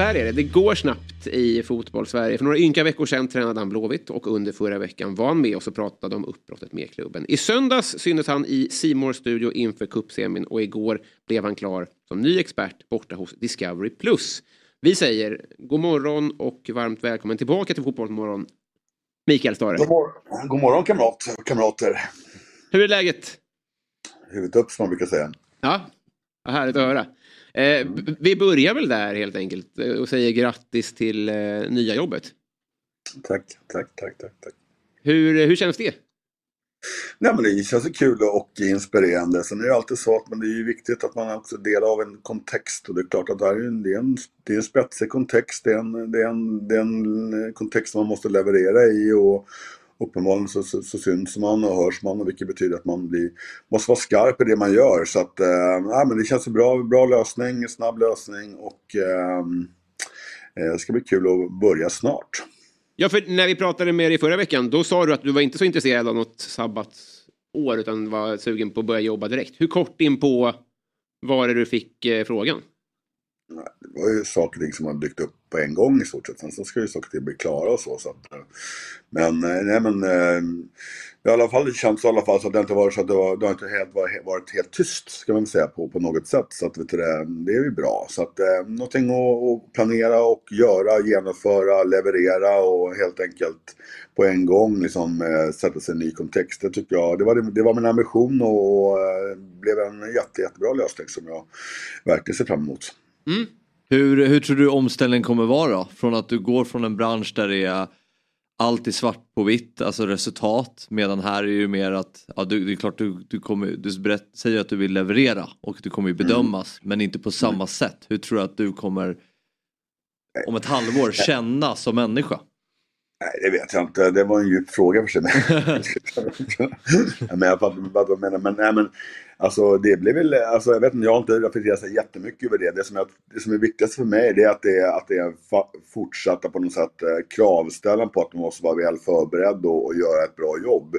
Så här är det, det går snabbt i fotboll-Sverige. För några ynka veckor sedan tränade han Blåvitt och under förra veckan var han med oss och pratade om uppbrottet med klubben. I söndags syntes han i Simors studio inför cupsemin och igår blev han klar som ny expert borta hos Discovery+. Vi säger god morgon och varmt välkommen tillbaka till Fotbollsmorgon Mikael Stare. God, mor- God morgon kamrat, kamrater. Hur är läget? Huvudet upp som man brukar säga. Ja, vad härligt att höra. Eh, vi börjar väl där helt enkelt eh, och säger grattis till eh, nya jobbet. Tack, tack, tack, tack. tack. Hur, hur känns det? Nej, men det känns kul och inspirerande. Sen är det alltid så att men det är viktigt att man också delar av en kontext. Och det är klart att det, här är, en, det, är en, det är en spetsig kontext. Det är en, det, är en, det är en kontext man måste leverera i. Och uppenbarligen så, så, så syns man och hörs man. Och vilket betyder att man blir, måste vara skarp i det man gör. Så att, eh, nej, men det känns en bra, bra lösning, snabb lösning. Och eh, eh, det ska bli kul att börja snart. Ja, för när vi pratade med dig förra veckan, då sa du att du var inte så intresserad av något sabbatsår utan var sugen på att börja jobba direkt. Hur kort in på var det du fick eh, frågan? Det var ju saker och ting som hade dykt upp på en gång i stort sett. Sen så ska ju saker och ting bli klara och så. så att, eh, men, eh, nej men, eh, i alla fall, det känns i alla fall så att det inte varit så att det, var, det har inte helt, varit, varit helt tyst, ska man väl säga, på, på något sätt. Så att, vet du, det, det är ju bra. Så att, eh, någonting att, att planera och göra, genomföra, leverera och helt enkelt på en gång liksom, sätta sig i en ny kontext. Det tycker jag, det var, det var min ambition och, och blev en jätte, jättebra lösning som jag verkligen ser fram emot. Hur, hur tror du omställningen kommer vara då? Från att du går från en bransch där det är allt i svart på vitt, alltså resultat. Medan här är ju mer att, ja du, det är klart du, du, kommer, du berätt, säger att du vill leverera och du kommer ju bedömas men inte på samma sätt. Hur tror du att du kommer om ett halvår känna som människa? Nej, det vet jag inte. Det var en djup fråga för sig. men jag fattar vad du menar. Men, nej, men alltså, det blir väl, alltså, jag vet inte, jag har inte reflekterat så jättemycket över det. Det som, jag, det som är viktigast för mig det är att det är, att det är fortsatta på något sätt eh, kravställan på att man måste vara väl förberedd och, och göra ett bra jobb.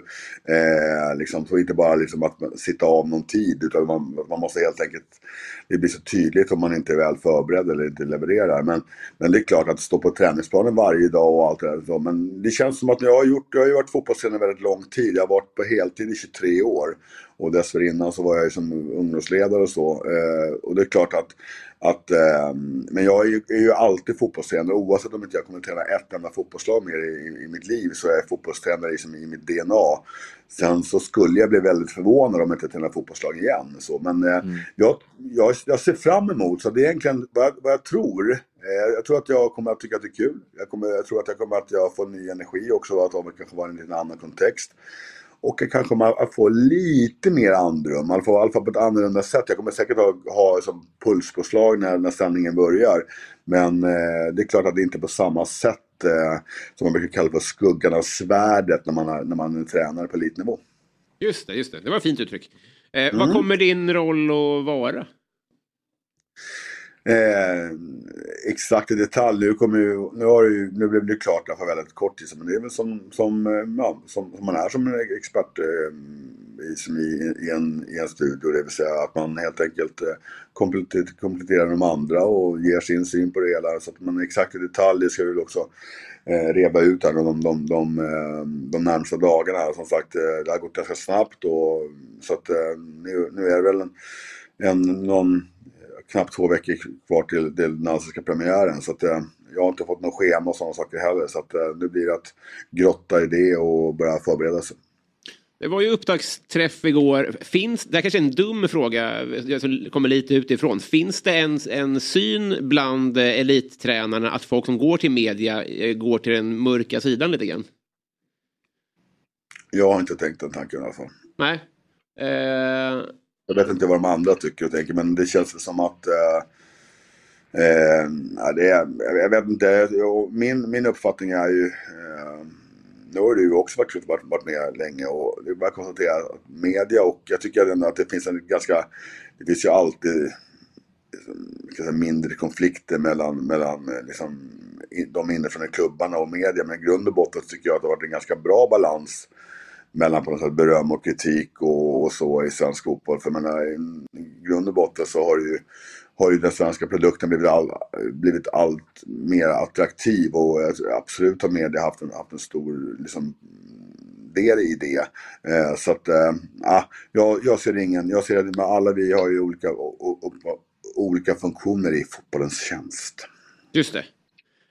Eh, liksom, så inte bara liksom, att man sitta av någon tid utan man, man måste helt enkelt, det blir så tydligt om man inte är väl förberedd eller inte levererar. Men, men det är klart att stå på träningsplanen varje dag och allt det där. Så, men det känns som att jag har gjort, jag har ju varit fotbollstränare väldigt lång tid. Jag har varit på heltid i 23 år. Och dessförinnan så var jag ju som ungdomsledare och så. Eh, och det är klart att, att eh, men jag är ju, är ju alltid fotbollstränare. Oavsett om inte jag kommer träna ett enda fotbollslag mer i, i mitt liv så är jag fotbollstränare liksom i mitt DNA. Sen så skulle jag bli väldigt förvånad om jag inte tränar fotbollslag igen. Så, men eh, jag, jag, jag ser fram emot, så det är egentligen vad jag, vad jag tror. Eh, jag tror att jag kommer att tycka att det är kul. Jag, kommer, jag tror att jag kommer att jag får ny energi också, att det kanske var i en lite annan kontext. Och kanske kommer att få lite mer andrum, alla fall, i alla fall på ett annorlunda sätt. Jag kommer säkert ha, ha som pulspåslag när, när sändningen börjar. Men eh, det är klart att det inte är på samma sätt eh, som man brukar kalla för skuggan av svärdet när man, är, när man är tränare på elitnivå. Just det, just det. Det var ett fint uttryck. Eh, Mm. Vad kommer din roll att vara? Eh, exakt i detalj, nu, kommer ju, nu, har det ju, nu blev det klart för väldigt kort tid men det är väl som, som, eh, ja, som, som man är som en expert eh, i, som i, i, en, i en studio. Det vill säga att man helt enkelt eh, kompletter, kompletterar de andra och ger sin syn på det hela. Så att man exakt i detalj, det ska vi väl också eh, reba ut här de, de, de, de, de närmsta dagarna. Som sagt, eh, det har gått ganska snabbt och så att nu, nu är det väl en, en någon knappt två veckor kvar till, till den allsvenska premiären. Så att, eh, jag har inte fått något schema och sådana saker heller. Så att, eh, nu blir det att grotta i det och börja förbereda sig. Det var ju upptaktsträff igår. Finns, det här kanske är en dum fråga som kommer lite utifrån. Finns det en, en syn bland elittränarna att folk som går till media eh, går till den mörka sidan lite grann? Jag har inte tänkt den tanken i alla fall. Nej. Eh, jag vet inte vad de andra tycker och tänker men det känns väl som att eh, eh, det är, jag vet inte, min, min uppfattning är ju eh, nu har du ju också varit, varit, varit med länge och det är bara att konstatera att media och jag tycker ändå att det finns en ganska, det finns ju alltid liksom, mindre konflikter mellan, mellan eh, liksom, de inifrån klubbarna och media. Men i grund och botten tycker jag att det har varit en ganska bra balans mellan på något sätt beröm och kritik och, och så i svensk fotboll. För jag menar, i, grund och botten så har ju, har ju den svenska produkten blivit, all, blivit allt mer attraktiv och absolut har media haft en, haft en stor liksom, del i det. Eh, så att, eh, jag, jag ser ingen, jag ser att alla vi har ju olika, o, o, olika funktioner i fotbollens tjänst. just det.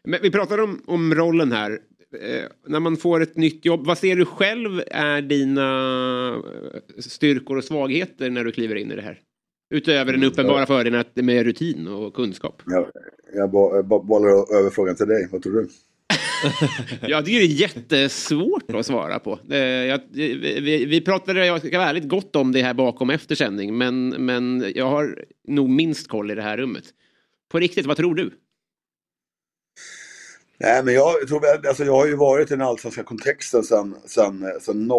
Men vi pratar om, om rollen här eh, när man får ett nytt jobb, vad ser du själv är dina eh, styrkor och svagheter när du kliver in i det här? Utöver den uppenbara fördelen att- med rutin och kunskap. Jag, jag bo- jag bo- bollar över frågan till dig. Vad tror du? Jag tycker det är jättesvårt att svara på. Jag, vi, vi- pratade, jag ska vara ärligt, gott om det här bakom eftersändning. Men, men jag har nog minst koll i det här rummet. På riktigt, vad tror du? Nej, men jag tror alltså jag har ju varit i den allsvenska kontexten sedan sen, sen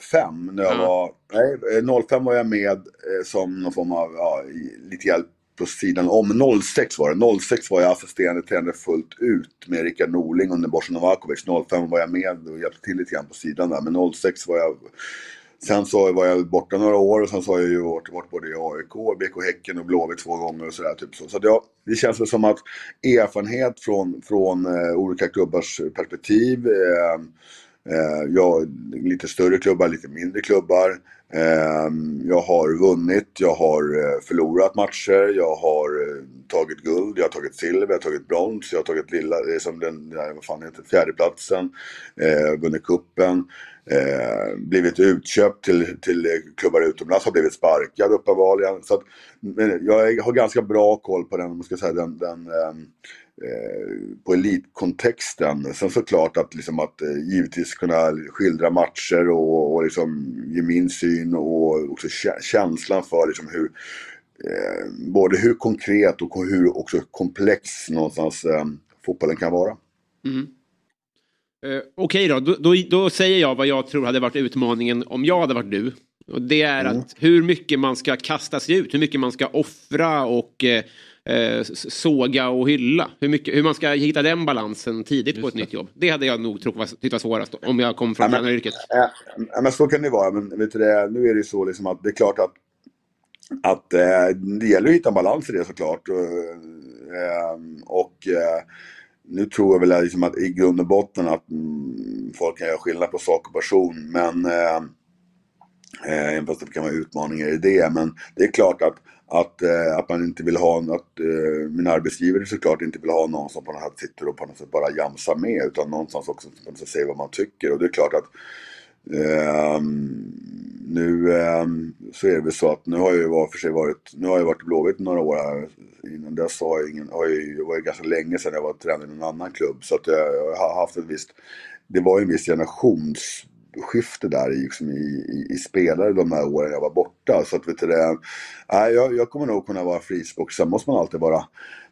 05. När jag Ja. var, nej, eh, 05 var jag med eh, som någon form av, ja, lite hjälp på sidan om. 06 var det. 06 var jag assisterande tränare fullt ut med Rickard Norling under Bosan Novakovic. 05 var jag med och hjälpte till lite grann på sidan där. Men 06 var jag Sen så var jag borta några år och sen så har jag ju varit, varit både i AIK, BK Häcken och Blåvitt två gånger och sådär. Typ så så att jag, det känns väl som att erfarenhet från, från eh, olika klubbars perspektiv. Eh, eh, jag, lite större klubbar, lite mindre klubbar. Eh, jag har vunnit, jag har eh, förlorat matcher, jag har eh, tagit guld, jag har tagit silver, jag har tagit brons, jag har tagit lilla, som den, vad fan heter fjärdeplatsen, eh, vunnit kuppen eh, blivit utköpt till, till klubbar utomlands, har blivit sparkad uppenbarligen. Så att, men jag har ganska bra koll på den, man ska säga, den, den eh, eh, på elitkontexten. Sen såklart att, liksom att eh, givetvis kunna skildra matcher och, och liksom ge min syn och också känslan för liksom hur eh, både hur konkret och hur också komplex någonstans eh, fotbollen kan vara. Mm. Eh, Okej då, då, då, då säger jag vad jag tror hade varit utmaningen om jag hade varit du. Och det är Mm. att hur mycket man ska kasta sig ut, hur mycket man ska offra och eh, eh, såga och hylla. Hur, mycket, hur man ska hitta den balansen tidigt på ett nytt jobb. Det hade jag nog trott var, tyckt var svårast om jag kom från Ja, men-. Ja, ja, men så kan det vara. Men vet du det, nu är det ju så liksom att det är klart att, att eh, det gäller att hitta en balans i det såklart. Och, eh, och eh, nu tror jag väl liksom att i grund och botten att mm, folk kan göra skillnad på sak och person. Men eh, Eh, Även fast det kan vara utmaningar i det. Men det är klart att, att, eh, att man inte vill ha, att eh, min arbetsgivare såklart inte vill ha någon som på något sätt sitter och på något sätt bara jamsar med. Utan någonstans också på något sätt säger vad man tycker. Och det är klart att Ehm, nu ehm, så är det väl så att nu har jag ju var för sig varit, nu har jag varit i Blåvitt några år här. Innan dess har jag ingen, har jag, det var ju ganska länge sedan jag var tränare i någon annan klubb. Så att jag, jag har haft ett visst, det var ju en viss generationsskifte där i, liksom i, i, i spelare de här åren jag var borta. Så att vet du det, nej, jag, jag kommer nog kunna vara frispråkig. Sen måste man alltid vara,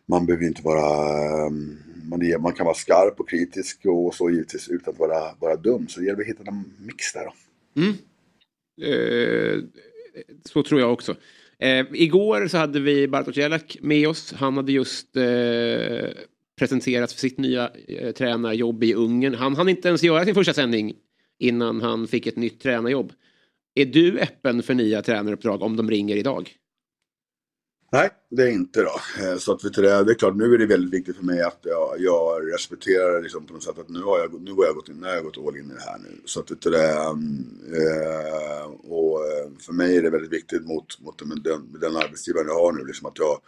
man behöver inte vara, ehm, man, är- man kan vara skarp och kritisk och så givetvis utan att vara, vara dum. Så det gäller att hitta en mix där då. Mm. Eh, så tror jag också. Eh, igår så hade vi Bartosz Jelak med oss. Han hade just eh, presenterats för sitt nya eh, tränarjobb i Ungern. Han hann inte ens göra sin första sändning innan han fick ett nytt tränarjobb. Är du öppen för nya tränaruppdrag om de ringer idag? Nej, det är inte då. Eh, så att vet du, det, är klart, nu är det väldigt viktigt för mig att jag, jag respekterar liksom på något sätt att nu har jag, nu har jag, gått, in, nu har jag gått all in i det här nu. Så att vet du, det, mm, eh, och eh, för mig är det väldigt viktigt mot, mot den, den, arbetsgivaren jag har nu. Liksom att jag,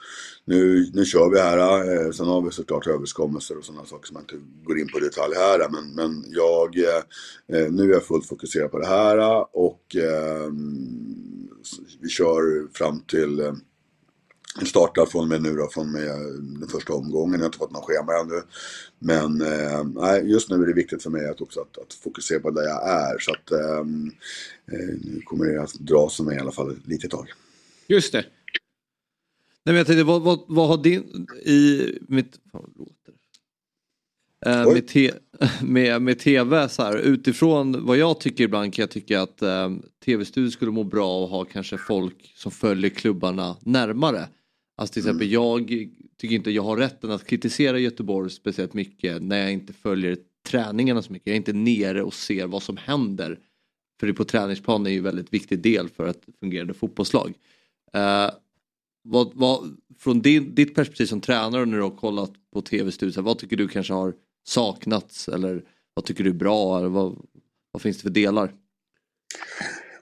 nu, nu kör vi här. Sen har vi såklart överenskommelser och sådana saker som man inte går in på i detalj här. Men, men jag, nu är jag fullt fokuserad på det här och vi kör fram till eh, startar från och med nu då, från och med den första omgången. Jag har inte fått någon schema ännu. Men eh, just nu är det viktigt för mig att också att, att fokusera på där jag är. Så att ehm, eh, nu kommer det att dra som mig i alla fall ett litet tag. Just det. Nej, men jag tänkte, vad, vad, vad har din... I mitt... Fan, låter? Eh, med, te, med, med tv så här, utifrån vad jag tycker ibland kan jag tycka att eh, tv-studion skulle må bra av att ha kanske folk som följer klubbarna närmare. Alltså till exempel jag tycker inte jag har rätten att kritisera Göteborg speciellt mycket när jag inte följer träningarna så mycket. Jag är inte nere och ser vad som händer. För det på träningsplanen är ju en väldigt viktig del för ett fungerande fotbollslag. Eh, vad, vad, från din, ditt perspektiv som tränare när du har kollat på tv-studion, vad tycker du kanske har saknats eller vad tycker du är bra? Eller vad, vad finns det för delar?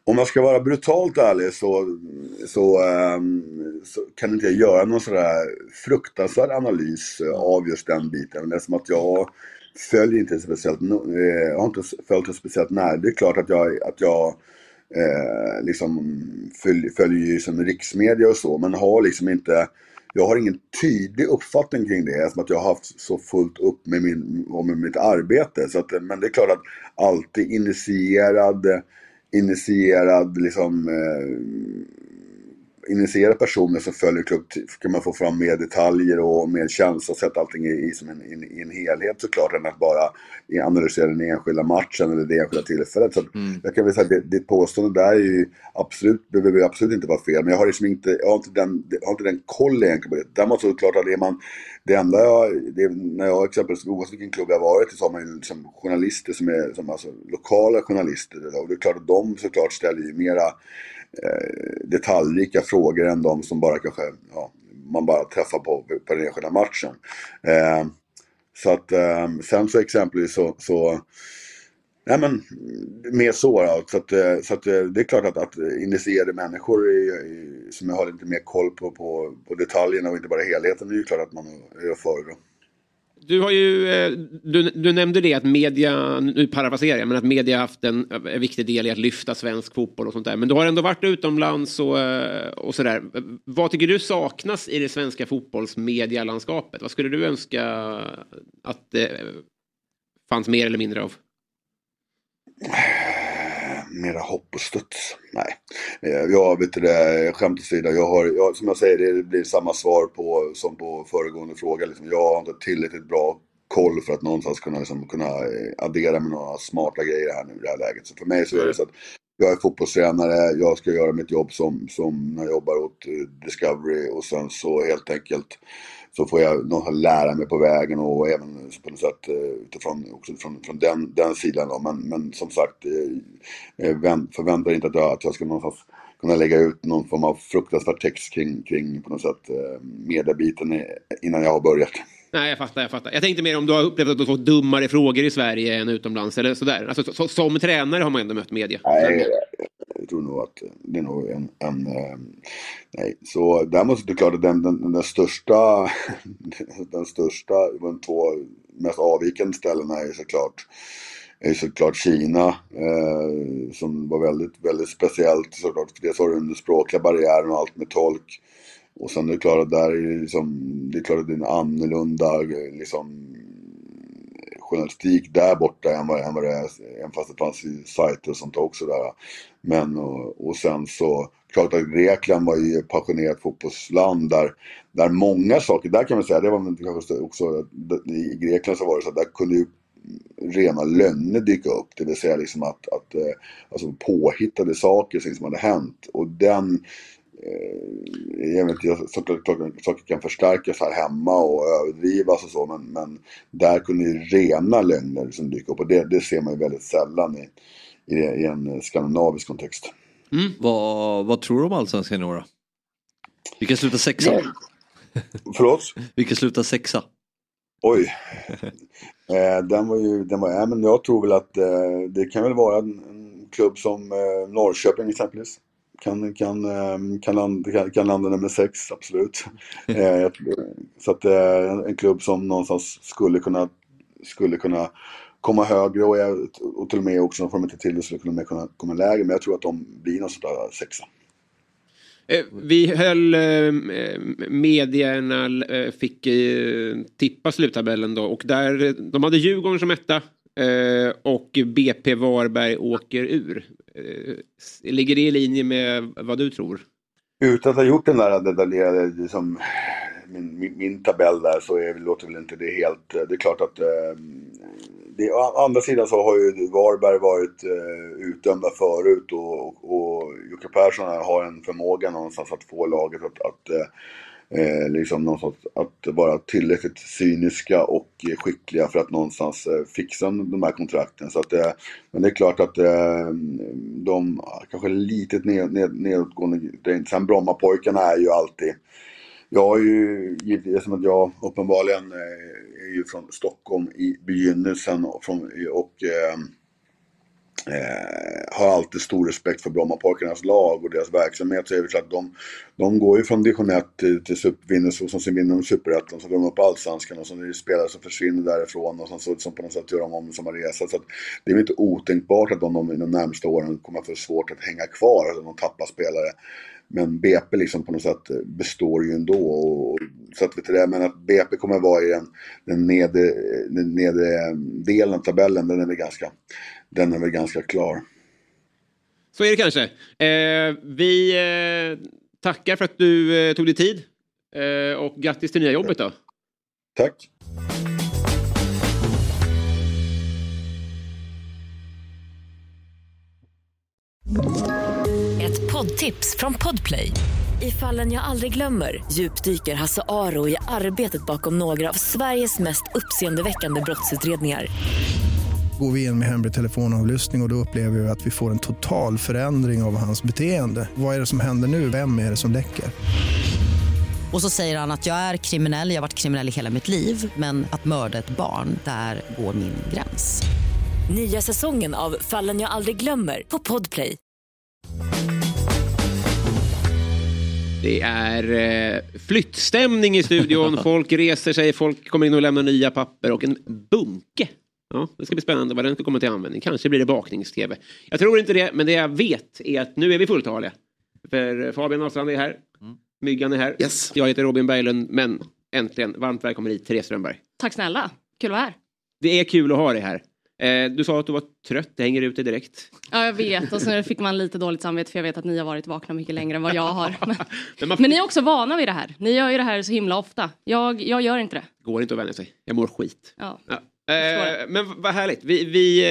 Om jag ska vara brutalt ärlig så, så, um, så kan inte jag göra någon sådär fruktansvärd analys eh, av just den biten. Det är som att jag följer inte speciellt, eh, jag har inte följt det speciellt nära. Det är klart att jag, att jag eh, liksom följ, följer ju som riksmedia och så, men har liksom inte jag har ingen tydlig uppfattning kring det eftersom att jag har haft så fullt upp med, min, med mitt arbete. Så att, men det är klart att alltid initierad, initierad liksom eh, initierade personer som följer klubb kan man få fram mer detaljer och mer känsla och sätta allting i, i, som en, i, i en helhet såklart än att bara analysera den enskilda matchen eller det enskilda tillfället. Så att Jag kan väl säga att det- ditt påstående där är ju absolut, behöver absolut inte vara fel men jag har liksom inte, jag har inte den, jag har inte den kollen egentligen på det. Däremot så är det klart att är man, det enda jag, det, när jag exempelvis, oavsett vilken klubb jag varit i så har man ju liksom journalister som är som alltså, lokala journalister och det är klart att de såklart ställer ju mera Eh, detaljrika frågor än de som bara kanske, ja, man bara träffar på, på den enskilda matchen. Eh, så att eh, sen så exempelvis så, så Nej men mer så då. Så att, eh, så att eh, det är klart att, att initierade människor är, som har lite mer koll på, på, på detaljerna och inte bara helheten, det är ju klart att man är att föredra. Du har ju, eh, du, du nämnde det att media, nu parafraserar jag, men att media haft en, en viktig del i att lyfta svensk fotboll och sånt där. Men du har ändå varit utomlands och, eh, och sådär. Vad tycker du saknas i det svenska fotbollsmedialandskapet? Vad skulle du önska att det fanns mer eller mindre av? Mera hopp och studs. Nej. Eh, jag vet det, skämt åsido. Jag har, jag, som jag säger, det blir samma svar på, som på föregående fråga. Liksom. Jag har inte tillräckligt bra koll för att någonstans kunna, liksom, kunna eh, addera med några smarta grejer här nu i det här läget. Så för mig så är det så att jag är fotbollstränare, jag ska göra mitt jobb som, som när jag jobbar åt eh, Discovery och sen så helt enkelt så får jag lära mig på vägen och även på något sätt eh, utifrån också från, från den, den sidan då. Men, men som sagt, eh, vänt- förvänta dig inte att jag, att jag ska någonstans kunna lägga ut någon form av fruktansvärd text kring, kring på något sätt eh, mediebiten innan jag har börjat. Nej, jag fattar, jag fattar. Jag tänkte mer om du har upplevt att du fått dummare frågor i Sverige än utomlands eller sådär. Alltså, så, som tränare har man ändå mött media. Nej, jag tror nog att det är nog en... en eh, nej, så däremot är det klart att den, den, den största, den största, de två mest avvikande ställena är såklart, är såklart Kina. Eh, som var väldigt, väldigt speciellt såklart. Dels har du den språkliga barriären och allt med tolk. Och sen är det klart att där är det liksom, det är klart att det är en annorlunda liksom journalistik där borta än vad, än vad det är, även fast det fanns sajter och sånt också där. Men och, och sen så, klart att Grekland var ju ett passionerat fotbollsland där, där många saker, där kan man säga, det var kanske också, i Grekland så var det så att där kunde ju rena lögner dyka upp. Det vill säga liksom att, att eh, alltså påhittade saker som liksom hade hänt. Och den jag vet inte, saker- saker kan förstärkas här hemma och överdrivas och så men, men där kunde ju rena lögner som dyka upp och det, det ser man ju väldigt sällan i, i, i en skandinavisk kontext. Vad, vad tror du om allsvenskan i år då? Vilka slutar sexa? Ja. Förlåt? Vilka slutar sexa? Oj. Eh, den var ju, den var, ja, men jag tror väl att eh, det kan väl vara en, en klubb som eh, Norrköping exempelvis. Kan, kan, eh, kan, landa, kan, landa nummer sex, absolut. Eh, så att eh, en klubb som någonstans skulle kunna, skulle kunna komma högre och, jag, och till och med också, får de inte till det, skulle kunna kunna komma lägre. Men jag tror att de blir någon sån där sexa. Eh, Vi höll eh, medierna, fick eh, tippa sluttabellen då och där, de hade Djurgården som etta eh, och BP Varberg åker ur. Eh, Ligger det i linje med vad du tror? Utan att ha gjort den där detaljerade, liksom, min, min, min tabell där så är, låter väl inte det helt... Eh, det är klart att... Eh, det, å andra sidan så har ju Varberg varit eh, utdömda förut och, och, och Jocke Persson har en förmåga någonstans att få laget att, att eh, eh, eh, liksom någonstans att vara tillräckligt cyniska och skickliga för att någonstans eh, fixa de här kontrakten. Så att, eh, men det är klart att eh, de kanske lite ned, ned, nedåtgående. Sen Brommapojkarna är ju alltid jag har ju givetvis, som att jag uppenbarligen eh, är ju från Stockholm i begynnelsen och, från, och eh, eh, har alltid stor respekt för Brommapojkarnas lag och deras verksamhet. Så är det så att de, de går ju från division 1 till, till super, och som sen vinner de superettan, så går de upp allsvenskan och så är det spelare som försvinner därifrån och sen så, som på något sätt gör de om som har resa. Så att det är väl inte otänkbart att de, de de närmsta åren kommer att få svårt att hänga kvar, Att de tappar spelare. Men BP liksom på något sätt består ju ändå. Och, så att, vet du det, men att BP kommer vara i den, den, nedre, den nedre delen av tabellen, den är väl ganska, den är väl ganska klar. Så är det kanske. Eh, vi eh, tackar för att du eh, tog dig tid. Eh, och grattis till nya jobbet då. Tack. Ett poddtips från Podplay. I fallen jag aldrig glömmer djupdyker Hasse Aro i arbetet bakom några av Sveriges mest uppseendeväckande brottsutredningar. Går vi in med hemlig telefonavlyssning och, och då upplever vi att vi får en total förändring av hans beteende. Vad är det som händer nu? Vem är det som läcker? Och så säger han att jag är kriminell, jag har varit kriminell i hela mitt liv men att mörda ett barn, där går min gräns. Nya säsongen av Fallen jag aldrig glömmer på Podplay. Det är eh, flyttstämning i studion. Folk reser sig, folk kommer in och lämnar nya papper och en bunke. Ja, det ska bli spännande vad den ska komma till användning. Kanske blir det baknings-tv. Jag tror inte det, men det jag vet är att nu är vi fulltaliga. För Fabian Ahlstrand är här. Myggan är här. Yes. Jag heter Robin Berglund, men äntligen varmt välkommen hit, Therese Strömberg. Tack snälla, kul att vara här. Det är kul att ha dig här. Eh, du sa att du var trött, det hänger ut dig direkt. Ja, jag vet. Och så fick man lite dåligt samvete för jag vet att ni har varit vakna mycket längre än vad jag har. Men, Men man men ni är också vana vid det här. Ni gör ju det här så himla ofta. Jag, jag gör inte det. går inte att vänja sig. Jag mår skit. Ja. Ja. Eh, men vad härligt. Vi, vi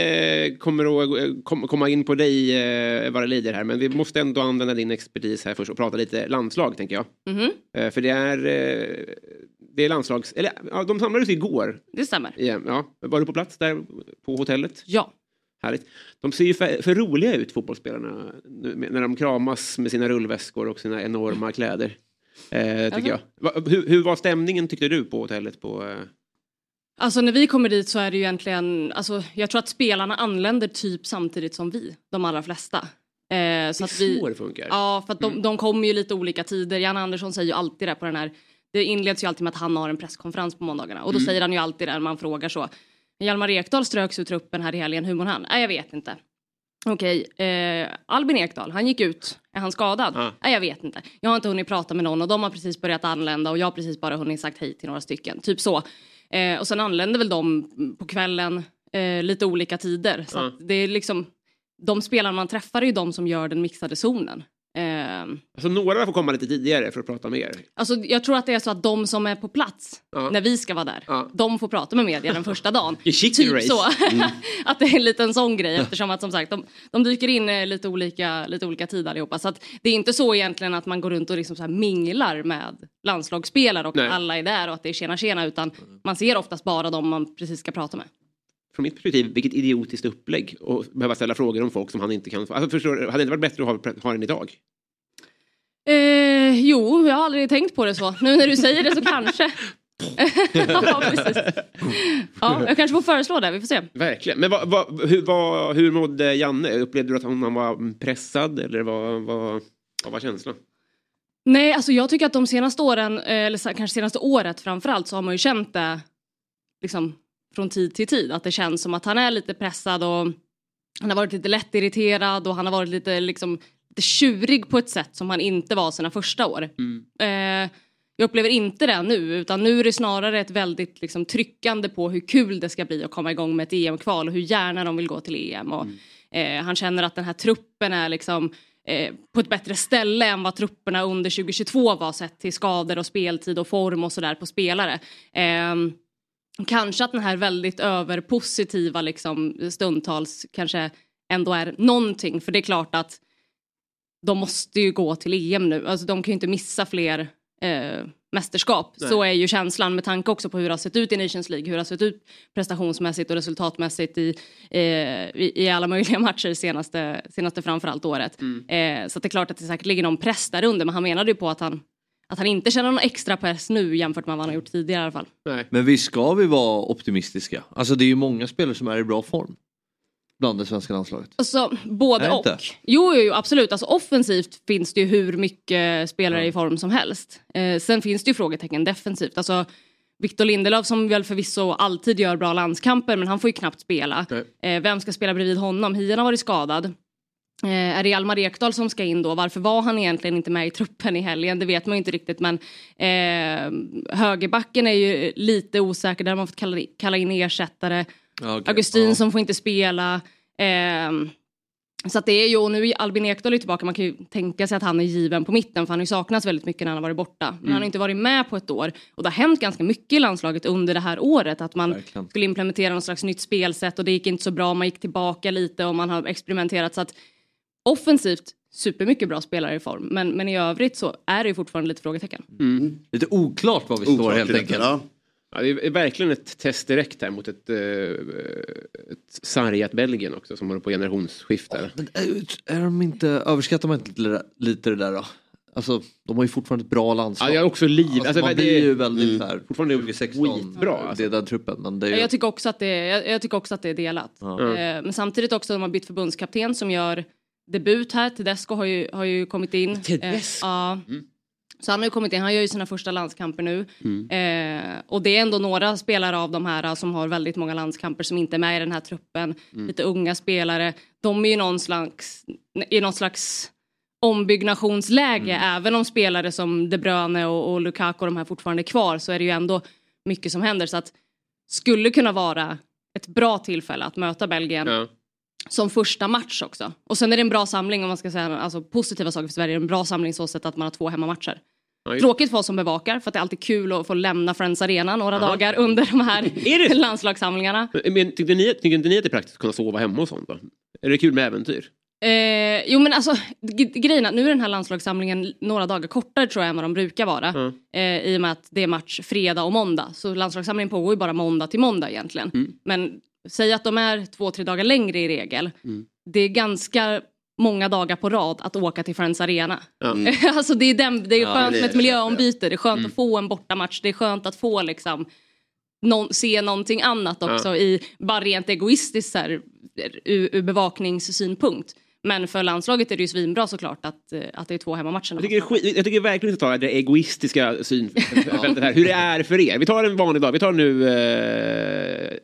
eh, kommer att eh, kom, komma in på dig eh, vad det lider här. Men vi måste ändå använda din expertis här först och prata lite landslag tänker jag. Mhm, Eh, för det är, eh, det är landslags... Eller ja, de samlades igår. det stämmer. Igen, ja. Var du på plats där på hotellet? Ja. Härligt. De ser ju för, för roliga ut fotbollsspelarna när de kramas med sina rullväskor och sina enorma kläder. Tycker Alltså. jag. Va, hur, hur var stämningen tyckte du på hotellet? På, Alltså när vi kommer dit så är det ju egentligen, alltså jag tror att spelarna anländer typ samtidigt som vi, de allra flesta. Eh, så det att vi, är så det funkar. Ja, för att de, de kommer ju lite olika tider. Jan Andersson säger ju alltid det på den här, det inleds ju alltid med att han har en presskonferens på måndagarna och då Mm. säger han ju alltid det när man frågar så. Hjalmar Ekdal ströks ur truppen här i helgen, hur mår han? Nej, jag vet inte. Okej, eh, Albin Ekdal, han gick ut. Är han skadad? Ja. Nej, jag vet inte. Jag har inte hunnit prata med någon och de har precis börjat anlända och jag har precis bara hunnit sagt hej till några stycken. Typ så. Eh, och sen anländer väl de på kvällen eh, lite olika tider. Så Ja. det är liksom, de spelarna man träffar är ju de som gör den mixade zonen. Eh, Alltså några får komma lite tidigare för att prata med er. Alltså, jag tror att det är så att de som är på plats Ja. när vi ska vara där, Ja. de får prata med media den första dagen. Typ race. så. Mm. att det är en liten sån grej eftersom att som sagt de, de dyker in eh, lite olika, lite olika tid allihopa. Så att det är inte så egentligen att man går runt och liksom så minglar med landslagsspelare och Nej. alla är där och att det är tjena tjena utan man ser oftast bara de man precis ska prata med. Från mitt perspektiv, vilket idiotiskt upplägg. Och behöva ställa frågor om folk som han inte kan. Alltså, förstår, hade det inte varit bättre att ha, ha den idag? Eh, jo, jag har aldrig tänkt på det så. Nu när du säger det så kanske. ja, precis. Ja, jag kanske får föreslå det, vi får se. Verkligen. Men vad, vad, hur, vad, hur mådde Janne? Upplevde du att han var pressad eller vad, vad, vad var känslan? Nej, alltså jag tycker att de senaste åren, eh, eller kanske senaste året framförallt, så har man ju känt det liksom från tid till tid. Att det känns som att han är lite pressad och han har varit lite lättirriterad och han har varit lite, liksom, lite tjurig på ett sätt som han inte var sina första år. Eh, jag upplever inte det nu, utan nu är det snarare ett väldigt liksom, tryckande på hur kul det ska bli att komma igång med ett EM-kval och hur gärna de vill gå till EM. Och, eh, han känner att den här truppen är liksom eh, på ett bättre ställe än vad trupperna under 2022 var sett till skador och speltid och form och sådär på spelare. Ehm, kanske att den här väldigt överpositiva liksom stundtals kanske ändå är någonting för det är klart att de måste ju gå till EM nu, alltså de kan ju inte missa fler eh, mästerskap. Nej. Så är ju känslan med tanke också på hur det har sett ut i Nations League, hur det har sett ut prestationsmässigt och resultatmässigt i, eh, i, i alla möjliga matcher senaste, senaste framförallt året. Eh, så det är klart att det säkert ligger någon press där under men han menade ju på att han att han inte känner någon extra press nu jämfört med vad han har gjort tidigare i alla fall. Men visst ska vi vara optimistiska? Alltså det är ju många spelare som är i bra form. bland det svenska landslaget? Alltså både och. inte? Jo, jo, jo, absolut. Alltså, offensivt finns det ju hur mycket spelare i form som helst. Eh, sen finns det ju frågetecken defensivt. Alltså, Victor Lindelöf som väl förvisso alltid gör bra landskamper men han får ju knappt spela. Eh, vem ska spela bredvid honom? Hien har varit skadad. Eh, är det Almar Ekdal som ska in då? Varför var han egentligen inte med i truppen i helgen? Det vet man ju inte riktigt men eh, högerbacken är ju lite osäker. Där har man fått kalla, kalla in ersättare. Okej. Augustin Ja. som får inte spela. Ehm, så att det är ju, och nu är Albin Ekdal är tillbaka, man kan ju tänka sig att han är given på mitten för han har ju saknats väldigt mycket när han har varit borta. Men Mm. han har inte varit med på ett år. Och det har hänt ganska mycket i landslaget under det här året. Att man Verkligen. skulle implementera något slags nytt spelsätt och det gick inte så bra. Man gick tillbaka lite och man har experimenterat. Så att offensivt, supermycket bra spelare i form. Men, men i övrigt så är det ju fortfarande lite frågetecken. Lite oklart var vi står Oklart helt lite, enkelt. ja. Ja, det är verkligen ett test direkt här mot ett, eh, ett sargat Belgien också som håller på generationsskifte. Men är, är de inte, överskattar man inte lite, det där då? Alltså, de har ju fortfarande ett bra landslag. Ja, jag är också liv. Alltså, Alltså, man det- blir ju väldigt Mm. här, Fortfarande 2016, skitbra, alltså. det är den truppen. Men det är ju... Jag tycker också att det är, jag, jag tycker också att det är delat. Ja. Eh, men samtidigt också de har bytt förbundskapten som gör debut här. Tedesco har ju, har ju kommit in. Tedesco? Eh, ja. Så han har ju kommit in, han gör ju sina första landskamper nu. Mm. Eh, och det är ändå några spelare av de här eh, som har väldigt många landskamper som inte är med i den här truppen. Mm. Lite unga spelare. De är ju någon slags, i någon slags ombyggnationsläge. Mm. Även om spelare som De Bruyne och, och Lukaku och de här fortfarande är kvar så är det ju ändå mycket som händer. Så att skulle kunna vara ett bra tillfälle att möta Belgien Ja. Som första match också. Och sen är det en bra samling om man ska säga alltså positiva saker för Sverige. En bra samling så sätt att man har två hemmamatcher. Just- Tråkigt för oss som bevakar för att det är alltid kul att få lämna Friends Arena några Aha. dagar under de här landslagssamlingarna. Men tyckte ni, tyckte inte ni att det är praktiskt att kunna sova hemma och sånt då? Är det kul med äventyr? Eh, jo men alltså grejen att nu är den här landslagssamlingen några dagar kortare tror jag än vad de brukar vara. Ja. Eh, I och med att det är match fredag och måndag. Så landslagssamlingen pågår ju bara måndag till måndag egentligen. Mm. Men säg att de är två, tre dagar längre i regel. Mm. Det är ganska många dagar på rad att åka till Friends Arena. Ja. alltså det är, den, det är Ja, skönt det är med ett miljöombyte, det är skönt Mm. att få en bortamatch, det är skönt att få liksom någon, se någonting annat Ja. också i, bara rent egoistiskt så här, ur, ur bevakningssynpunkt. Men för landslaget är det ju svinbra såklart att, eh, att det är två hemmamatcher. Jag tycker, skit, jag tycker verkligen att ta det egoistiska synfältet här. Hur det är för er. Vi tar en vanlig dag. Vi tar nu... Eh,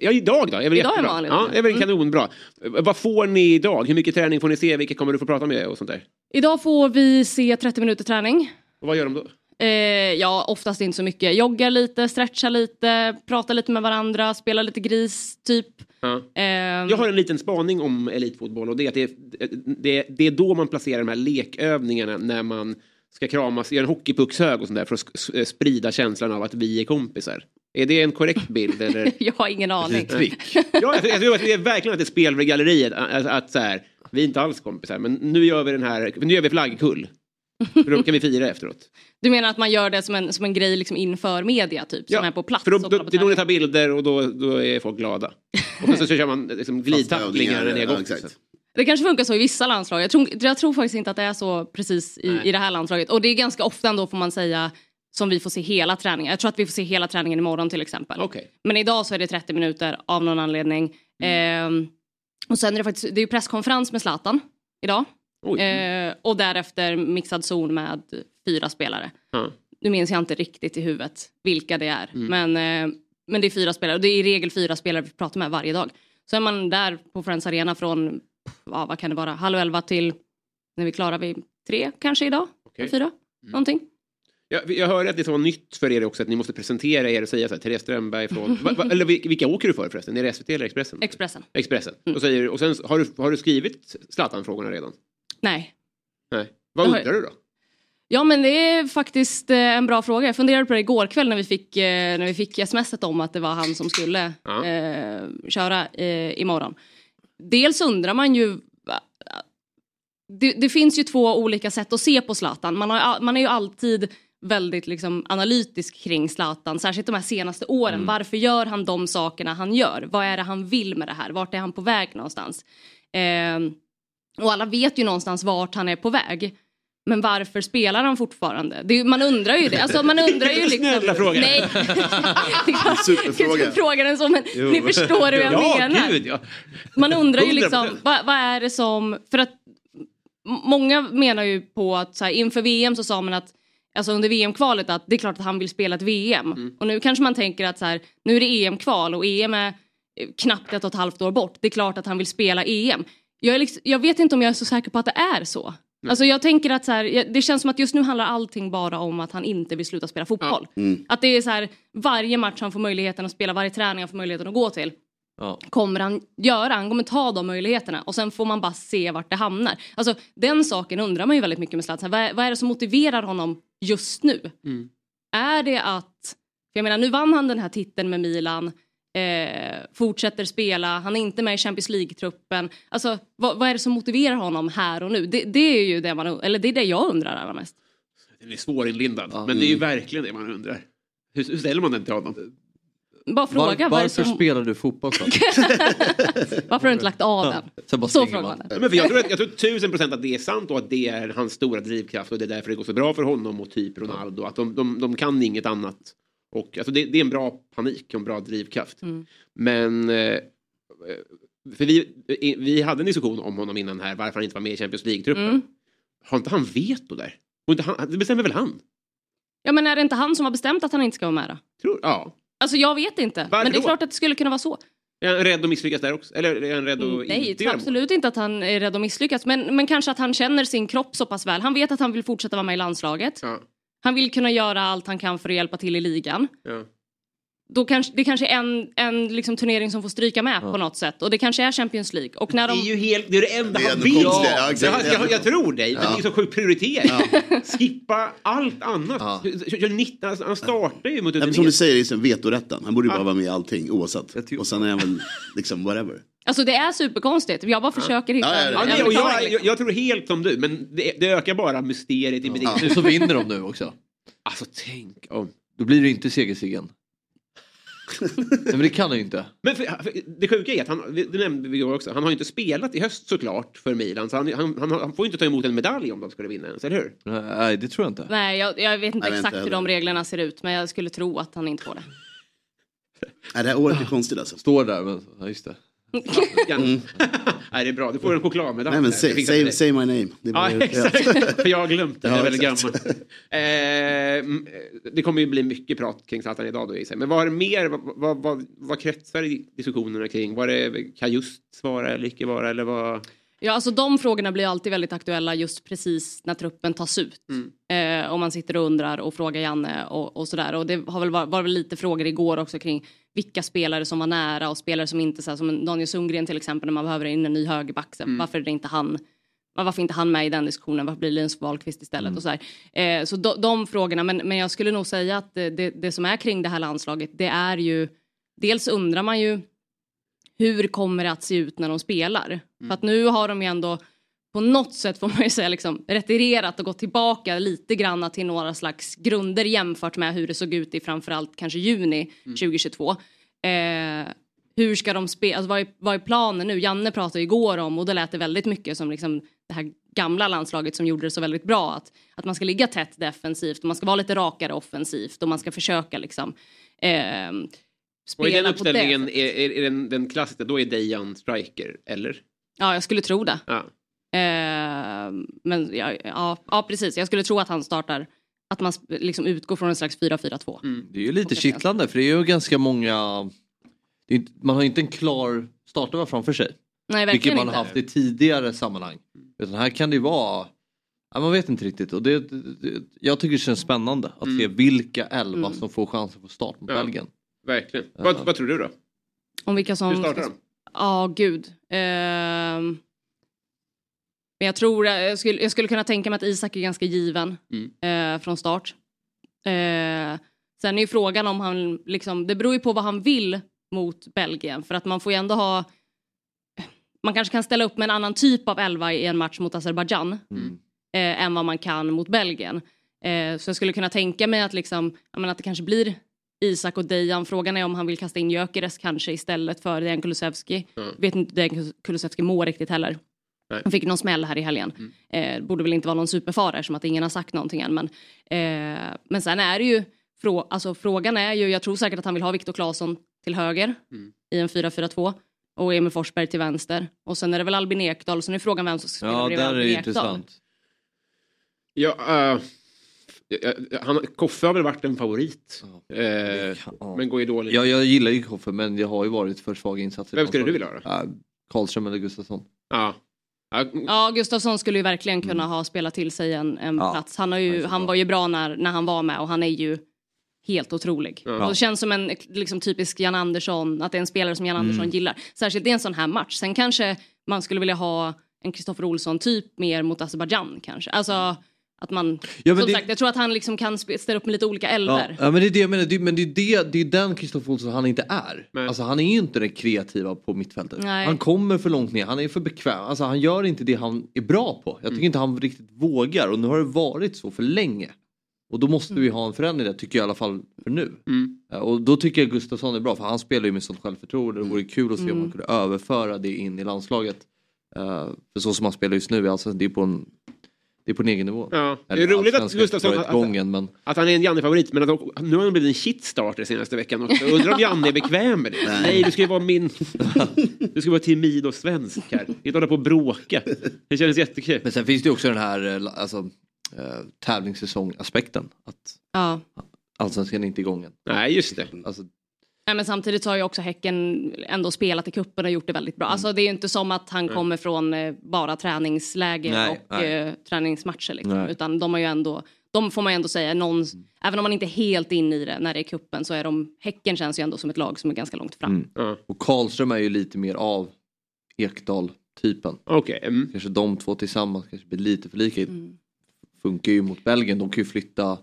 ja, idag då. Är väl Idag är jättebra. vanlig Ja, är väl Mm. kanonbra. Vad får ni idag? Hur mycket träning får ni se? Vilka kommer du få prata med och sånt där? Idag får vi se 30 minuter träning. Och vad gör de då? Eh, ja, oftast inte så mycket. Jogga lite, stretcha lite, prata lite med varandra, spela lite gris, typ. Ja. Ehm, Jag har en liten spaning om elitfotboll och det är att det är, det, det är då man placerar de här lekövningarna när man ska kramas, göra en hockeypuckshög och sånt där för att sprida känslan av att vi är kompisar. Är det en korrekt bild? Eller? jag har ingen aning. Ja, jag, jag tror att det är verkligen att det är spel för galleriet. Att, att så här, vi är inte alls kompisar, men nu gör vi den här, nu gör vi flaggkull. För då kan vi fira efteråt. Du menar att man gör det som en, som en grej liksom inför media typ? Som är på plats? För då, och då, det är då ni tar bilder och då, då är folk glada. Och sen så, så kör man liksom glidtacklingar när ni har gått. Det kanske funkar så i vissa landslag. Jag tror, jag tror faktiskt inte att det är så precis i, i det här landslaget. Och det är ganska ofta ändå får man säga som vi får se hela träningen. Jag tror att vi får se hela träningen imorgon till exempel. Okay. Men idag så är det 30 minuter av någon anledning. Ehm, och sen är det faktiskt det är presskonferens med Zlatan idag. Eh, och därefter mixad zon med fyra spelare. Ja. Nu minns jag inte riktigt i huvudet vilka det är. Mm. Men, eh, men det är fyra spelare och det är i regel fyra spelare vi pratar med varje dag. Så är man där på Friends Arena från, ja, vad kan det vara, halv elva till när vi klarar vi tre kanske idag? Okej. Fyra? Någonting. Jag, jag hörde att det var nytt för er också att ni måste presentera er och säga så här, Therese Strömberg från... va, va, eller vil- vilka åker du för förresten? Är det SVT eller Expressen? Expressen. Expressen. Och, säger, och sen har du, har du skrivit Zlatan-frågorna redan? Nej. Nej. Vad Jag har- undrar du då? Ja men det är faktiskt eh, en bra fråga. Jag funderade på det igår kväll när vi fick, eh, när vi fick smset om att det var han som skulle Ja. eh, köra eh, imorgon. Dels undrar man ju det, det finns ju två olika sätt att se på Zlatan. Man, har, man är ju alltid väldigt liksom, analytisk kring Zlatan, särskilt de här senaste åren. Mm. Varför gör han de sakerna han gör? Vad är det han vill med det här? Vart är han på väg någonstans? Ehm, och alla vet ju någonstans vart han är på väg. men varför spelar han fortfarande? Det, man undrar ju det. Alltså, man undrar ju liksom... Snälla fråga. Nej. Superfråga. Fråga den så, men Jo. ni förstår hur jag ja, menar. Gud, ja. Man undrar ju 100%. liksom, vad, vad är det som... För att många menar ju på att så här, inför VM så sa man att Alltså under VM-kvalet att det är klart att han vill spela ett VM. Mm. Och nu kanske man tänker att så här, nu är det EM-kval och EM är eh, knappt ett och ett halvt år bort. Det är klart att han vill spela EM. Jag, är liksom, jag vet inte om jag är så säker på att det är så. Alltså jag tänker att så här, det känns som att just nu handlar allting bara om att han inte vill sluta spela fotboll. Mm. Att det är så här, varje match han får möjligheten att spela, varje träning han får möjligheten att gå till Ja. kommer han göra. Han kommer ta de möjligheterna och sen får man bara se vart det hamnar. Alltså den saken undrar man ju väldigt mycket med Zlatan. Vad, vad är det som motiverar honom just nu? Mm. Är det att, för jag menar nu vann han den här titeln med Milan, eh, fortsätter spela, han är inte med i Champions League-truppen. Alltså vad, vad är det som motiverar honom här och nu? Det, det är ju det man, eller det är det jag undrar allra mest. Den är svårinlindad. Men det är ju verkligen det man undrar. Hur, hur ställer man den till honom? Bara fråga, det varför som, spelar du fotboll så? varför har du inte lagt av den? Bara Så frågar man. Ja, men för jag, tror att, jag tror tusen procent att det är sant och att det är hans stora drivkraft och det är därför det går så bra för honom och typ Ronaldo. Att de, de, de kan inget annat. Och, alltså det, det är en bra panik och en bra drivkraft. Mm. Men eh, för vi, eh, vi hade en diskussion om honom innan här varför han inte var med i Champions League-truppen. Mm. Har inte han veto där? Och inte han, det bestämmer väl han? Ja men är det inte han som har bestämt att han inte ska vara med då? Tror, ja. Alltså jag vet inte. Varför men det är då? klart att det skulle kunna vara så. Är han rädd att misslyckas där också? Eller är han rädd att Mm, Nej, inte göra absolut inte att han är rädd att misslyckas. Men, men kanske att han känner sin kropp så pass väl. Han vet att han vill fortsätta vara med i landslaget. Ja. Han vill kunna göra allt han kan för att hjälpa till i ligan. Ja. Då kanske, det kanske är en, en liksom turnering som får stryka med på något sätt. Och det kanske är Champions League. Och när de... Det är ju helt, det är det enda Det är han vill. Ja, jag, jag, jag tror dig, men Ja. det är så sjuk prioritering. Skippa allt annat. Ja. Kör- kör 19, alltså, han startar ju mot men som du säger, det är som vetorätten. Han borde ju bara Ja. vara med i allting oavsett. Och sen är han väl liksom whatever. Alltså det är superkonstigt. Jag bara försöker hitta Ja, ja, ja. Ja, förklaring, jag, liksom. jag, jag tror helt som du, men det, det ökar bara mysteriet i Ja. bedriften. Nu så vinner de nu också. Alltså tänk om... Då blir det inte segersiggen. Nej men det kan han ju inte. Men för, för, det sjuka är att han, det nämnde vi igår också, han har ju inte spelat i höst såklart för Milan. Så han, han, han, han får ju inte ta emot en medalj om de skulle vinna ens, eller hur? Nej det tror jag inte. Nej, jag, jag vet inte Nej, exakt inte hur de reglerna ser ut. Men jag skulle tro att han inte får det. Nej, det här året är konstigt alltså. Står där men, ja just det. Mm. Nej, det är bra, du får en chokladmedalj. Nej men say, say, say my name. Det Ja, exakt. För jag har glömt det, jag är Ja, väldigt gammal. Eh, mm, det kommer ju bli mycket prat kring Zlatan idag då gissar. Men vad är mer, vad, vad, vad, vad kretsar diskussionerna kring? Var det, kan just svara eller icke vara eller vad? Ja, alltså de frågorna blir alltid väldigt aktuella just precis när truppen tas ut. Mm. Eh, om man sitter och undrar och frågar Janne och, och sådär. Och det har väl varit, var väl lite frågor igår också kring vilka spelare som var nära och spelare som inte, så här, som Daniel Sundgren till exempel när man behöver in en ny högerback. Mm. Varför är det inte han? Varför inte han med i den diskussionen? Varför blir Linus Wahlqvist istället? Och så. Eh, så de, de frågorna, men, men jag skulle nog säga att det, det, det som är kring det här landslaget, det är ju dels undrar man ju hur kommer det att se ut när de spelar? För att nu har de ju ändå på något sätt får man ju säga liksom retirerat och gått tillbaka lite grann till några slags grunder jämfört med hur det såg ut i framförallt kanske juni 2022. Eh, hur ska de spela, alltså vad, är, vad är planen nu? Janne pratade igår om och då lät det väldigt mycket som liksom det här gamla landslaget som gjorde det så väldigt bra. Att, att man ska ligga tätt defensivt och man ska vara lite rakare offensivt och man ska försöka liksom eh, Och i den spela på uppställningen, är, är, är den, den klassiska, då är Dejan striker, eller? Ja, jag skulle tro det. Ja. Eh, men ja, ja, ja, precis. Jag skulle tro att han startar, att man liksom utgår från en slags 4-4-2. Mm. Det är ju lite kittlande för det är ju ganska många det är inte, Man har ju inte en klar startelva framför sig. Nej, Vilket verkligen man har haft i tidigare sammanhang. Utan här kan det ju vara ja, man vet inte riktigt och det, det, jag tycker det känns spännande att se vilka elva Mm. som får chansen på start mot Ja. Belgien. Verkligen. Vad, vad tror du då? Om vilka som... Hur startar de? Ja, gud. Ehm, men jag tror, jag skulle, jag skulle kunna tänka mig att Isak är ganska given Mm. eh, från start. Eh, sen är ju frågan om han, liksom, det beror ju på vad han vill mot Belgien. För att man får ju ändå ha, man kanske kan ställa upp med en annan typ av elva i en match mot Azerbajdzjan. Eh, än vad man kan mot Belgien. Eh, så jag skulle kunna tänka mig att, liksom, menar, att det kanske blir Isak och Dejan. Frågan är om han vill kasta in Gyökeres kanske istället för Dejan Kulusevski. Mm. Vet inte Dejan Kulusevski mår riktigt heller. Han fick någon smäll här i helgen. Mm. Eh, borde väl inte vara någon superfara eftersom att ingen har sagt någonting än. Men, eh, men sen är det ju, frå, alltså, frågan är ju, jag tror säkert att han vill ha Viktor Claesson till höger Mm. i en 4-4-2 och Emil Forsberg till vänster. Och sen är det väl Albin Ekdal, så nu är frågan vem som ska spela Ja, bredvid där är Albin det Ekdal. intressant. Ja, eh, han, Koffe har väl varit en favorit. Eh, Men går ju dåligt. Ja, jag gillar ju Koffe men det har ju varit för svaga insatser. Vem skulle du vilja ha då? Ja, Karlström eller Gustafsson. Ja. Ja, Gustafsson skulle ju verkligen kunna ha spelat till sig en, en Ja, plats. Han, har ju, han var ju bra när, när han var med och han är ju helt otrolig. Ja. Och det känns som en liksom, typisk Jan Andersson, att det är en spelare som Jan Mm. Andersson gillar. Särskilt i en sån här match. Sen kanske man skulle vilja ha en Kristoffer Olsson typ mer mot Azerbajdzjan kanske. Alltså att man, Ja, men som det- sagt, jag tror att han liksom kan ställa upp med lite olika elver. ja men det är det jag menar, det, men det är, det, det är den Kristoffer Olsson han inte är. Alltså han är ju inte den kreativa på mittfältet. Nej. Han kommer för långt ner, han är för bekväm. Alltså han gör inte det han är bra på. Jag tycker inte han riktigt vågar och nu har det varit så för länge. Och då måste vi ha en förändring där tycker jag i alla fall för nu. Ja, Och då tycker jag Gustafsson är bra för han spelar ju med sånt självförtroende. Det vore kul att se om Mm. man kunde överföra det in i landslaget. Eh, för så som han spelar just nu, alltså, det är på en det är på en egen nivå. Ja, det är Eller roligt att Gustafsson... Att, igången, men... att han är en Janne-favorit, men att, nu har han blivit en shitstarter senaste veckan också. Undrar om Janne är bekväm med det? Nej. Nej, du ska ju vara min... Du ska vara timid och svensk här. Inte hålla på och bråka. Det känns jättekul. Men sen finns det ju också den här eh, alltså, eh, tävlingssäsong-aspekten. Att Ja. allsvenskan är inte igång än. Nej, just det. Alltså, Nej, men samtidigt så har ju också Häcken ändå spelat i kuppen och gjort det väldigt bra. Alltså, det är ju inte som att han Mm. Kommer från eh, bara träningsläger Nej, och nej. Eh, träningsmatcher. Liksom. Nej. Utan de har ju ändå, de får man ju ändå säga, någon, även om man inte är helt inne i det när det är kuppen så är de, Häcken känns ju ändå som ett lag som är ganska långt fram. mm. Och Karlström är ju lite mer av Ekdal-typen. Okej. mm. Kanske de två tillsammans kanske blir lite för lika. Mm. Funkar ju mot Belgien, de kan ju flytta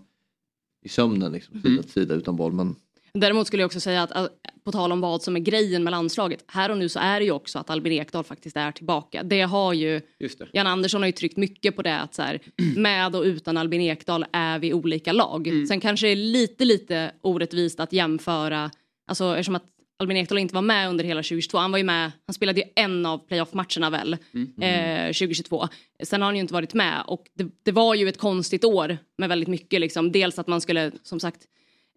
i sömnen liksom, Mm. sida till sida utan boll. Men Däremot skulle jag också säga att, att på tal om vad som är grejen med landslaget, här och nu så är det ju också att Albin Ekdal faktiskt är tillbaka. Det har ju, det. Jan Andersson har ju tryckt mycket på det att så här, med och utan Albin Ekdal är vi olika lag. Mm. Sen kanske det är lite, lite orättvist att jämföra, alltså eftersom att Albin Ekdal inte var med under hela 2022. Han var ju med, han spelade ju en av playoff-matcherna väl, eh, 2022. Sen har han ju inte varit med och det, det var ju ett konstigt år med väldigt mycket liksom. Dels att man skulle, som sagt,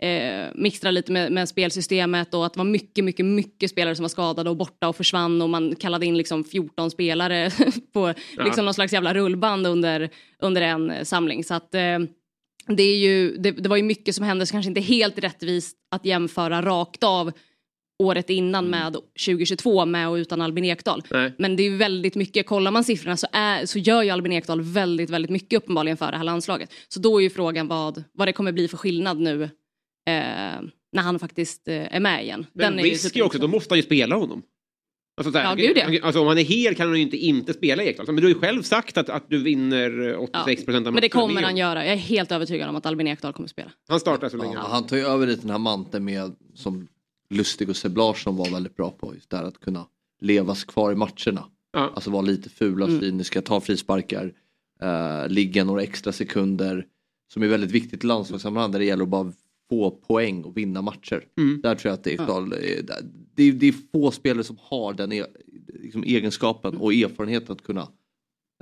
eh, mixtra lite med, med spelsystemet och att det var mycket, mycket, mycket spelare som var skadade och borta och försvann och man kallade in liksom 14 spelare på Ja. liksom någon slags jävla rullband under, under en samling. Så att eh, det, är ju, det, det var ju mycket som hände så kanske inte helt rättvist att jämföra rakt av året innan med 2022 med och utan Albin Ekdal. Nej. Men det är väldigt mycket, kollar man siffrorna så, är, så gör ju Albin Ekdal väldigt, väldigt mycket uppenbarligen för det här landslaget. Så då är ju frågan vad, vad det kommer bli för skillnad nu när han faktiskt eh, är med igen. Men är ju risk är också, då måste han ju spela honom. Alltså, så här, Ja, gud, ja. alltså om han är hel kan han ju inte inte spela Ekdal. Men du har ju själv sagt att, att du vinner eh, 86 procent av Men det matcherna kommer med han göra. Jag är helt övertygad om att Albin Ekdal kommer spela. Han startar så länge. ja, han tar ju över lite den här manteln med som Lustig och Seb Larsson var väldigt bra på. Just det här att kunna levas kvar i matcherna. Alltså vara lite fula, Mm. cyniska, ta frisparkar, uh, ligga några extra sekunder. Som är väldigt viktigt i landslagssammanhang där det gäller att bara få poäng och vinna matcher. Mm. Där tror jag att Ekdal, är- det, är- det är få spelare som har den e, liksom, egenskapen och erfarenheten att kunna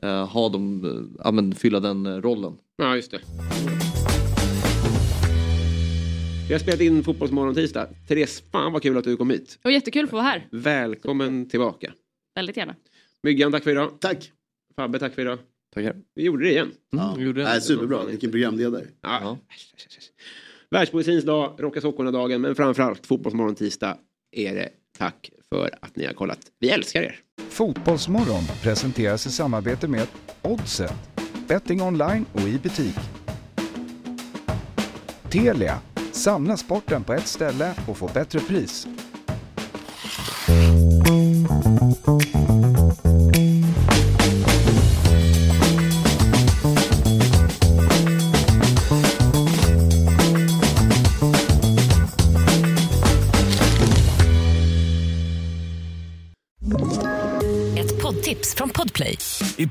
eh, ha dem, eh, ja, men, fylla den eh, rollen. Ja, just det. Vi har spelat in Fotbollsmorgon tisdag. Therese, fan vad kul att du kom hit. Det var jättekul att få vara här. Välkommen tillbaka. Väldigt gärna. Myggan, tack för idag. Tack. Fabbe, tack för idag. Tackar. Vi gjorde det igen. Ja. Nej, superbra, vilken programledare. Ja. Världspoesins dag, Rocka sockorna-dagen, men framförallt Fotbollsmorgon tisdag är det tack för att ni har kollat. Vi älskar er. Fotbollsmorgon presenteras i samarbete med Oddset, betting online och i butik. Telia, samla sporten på ett ställe och få bättre pris.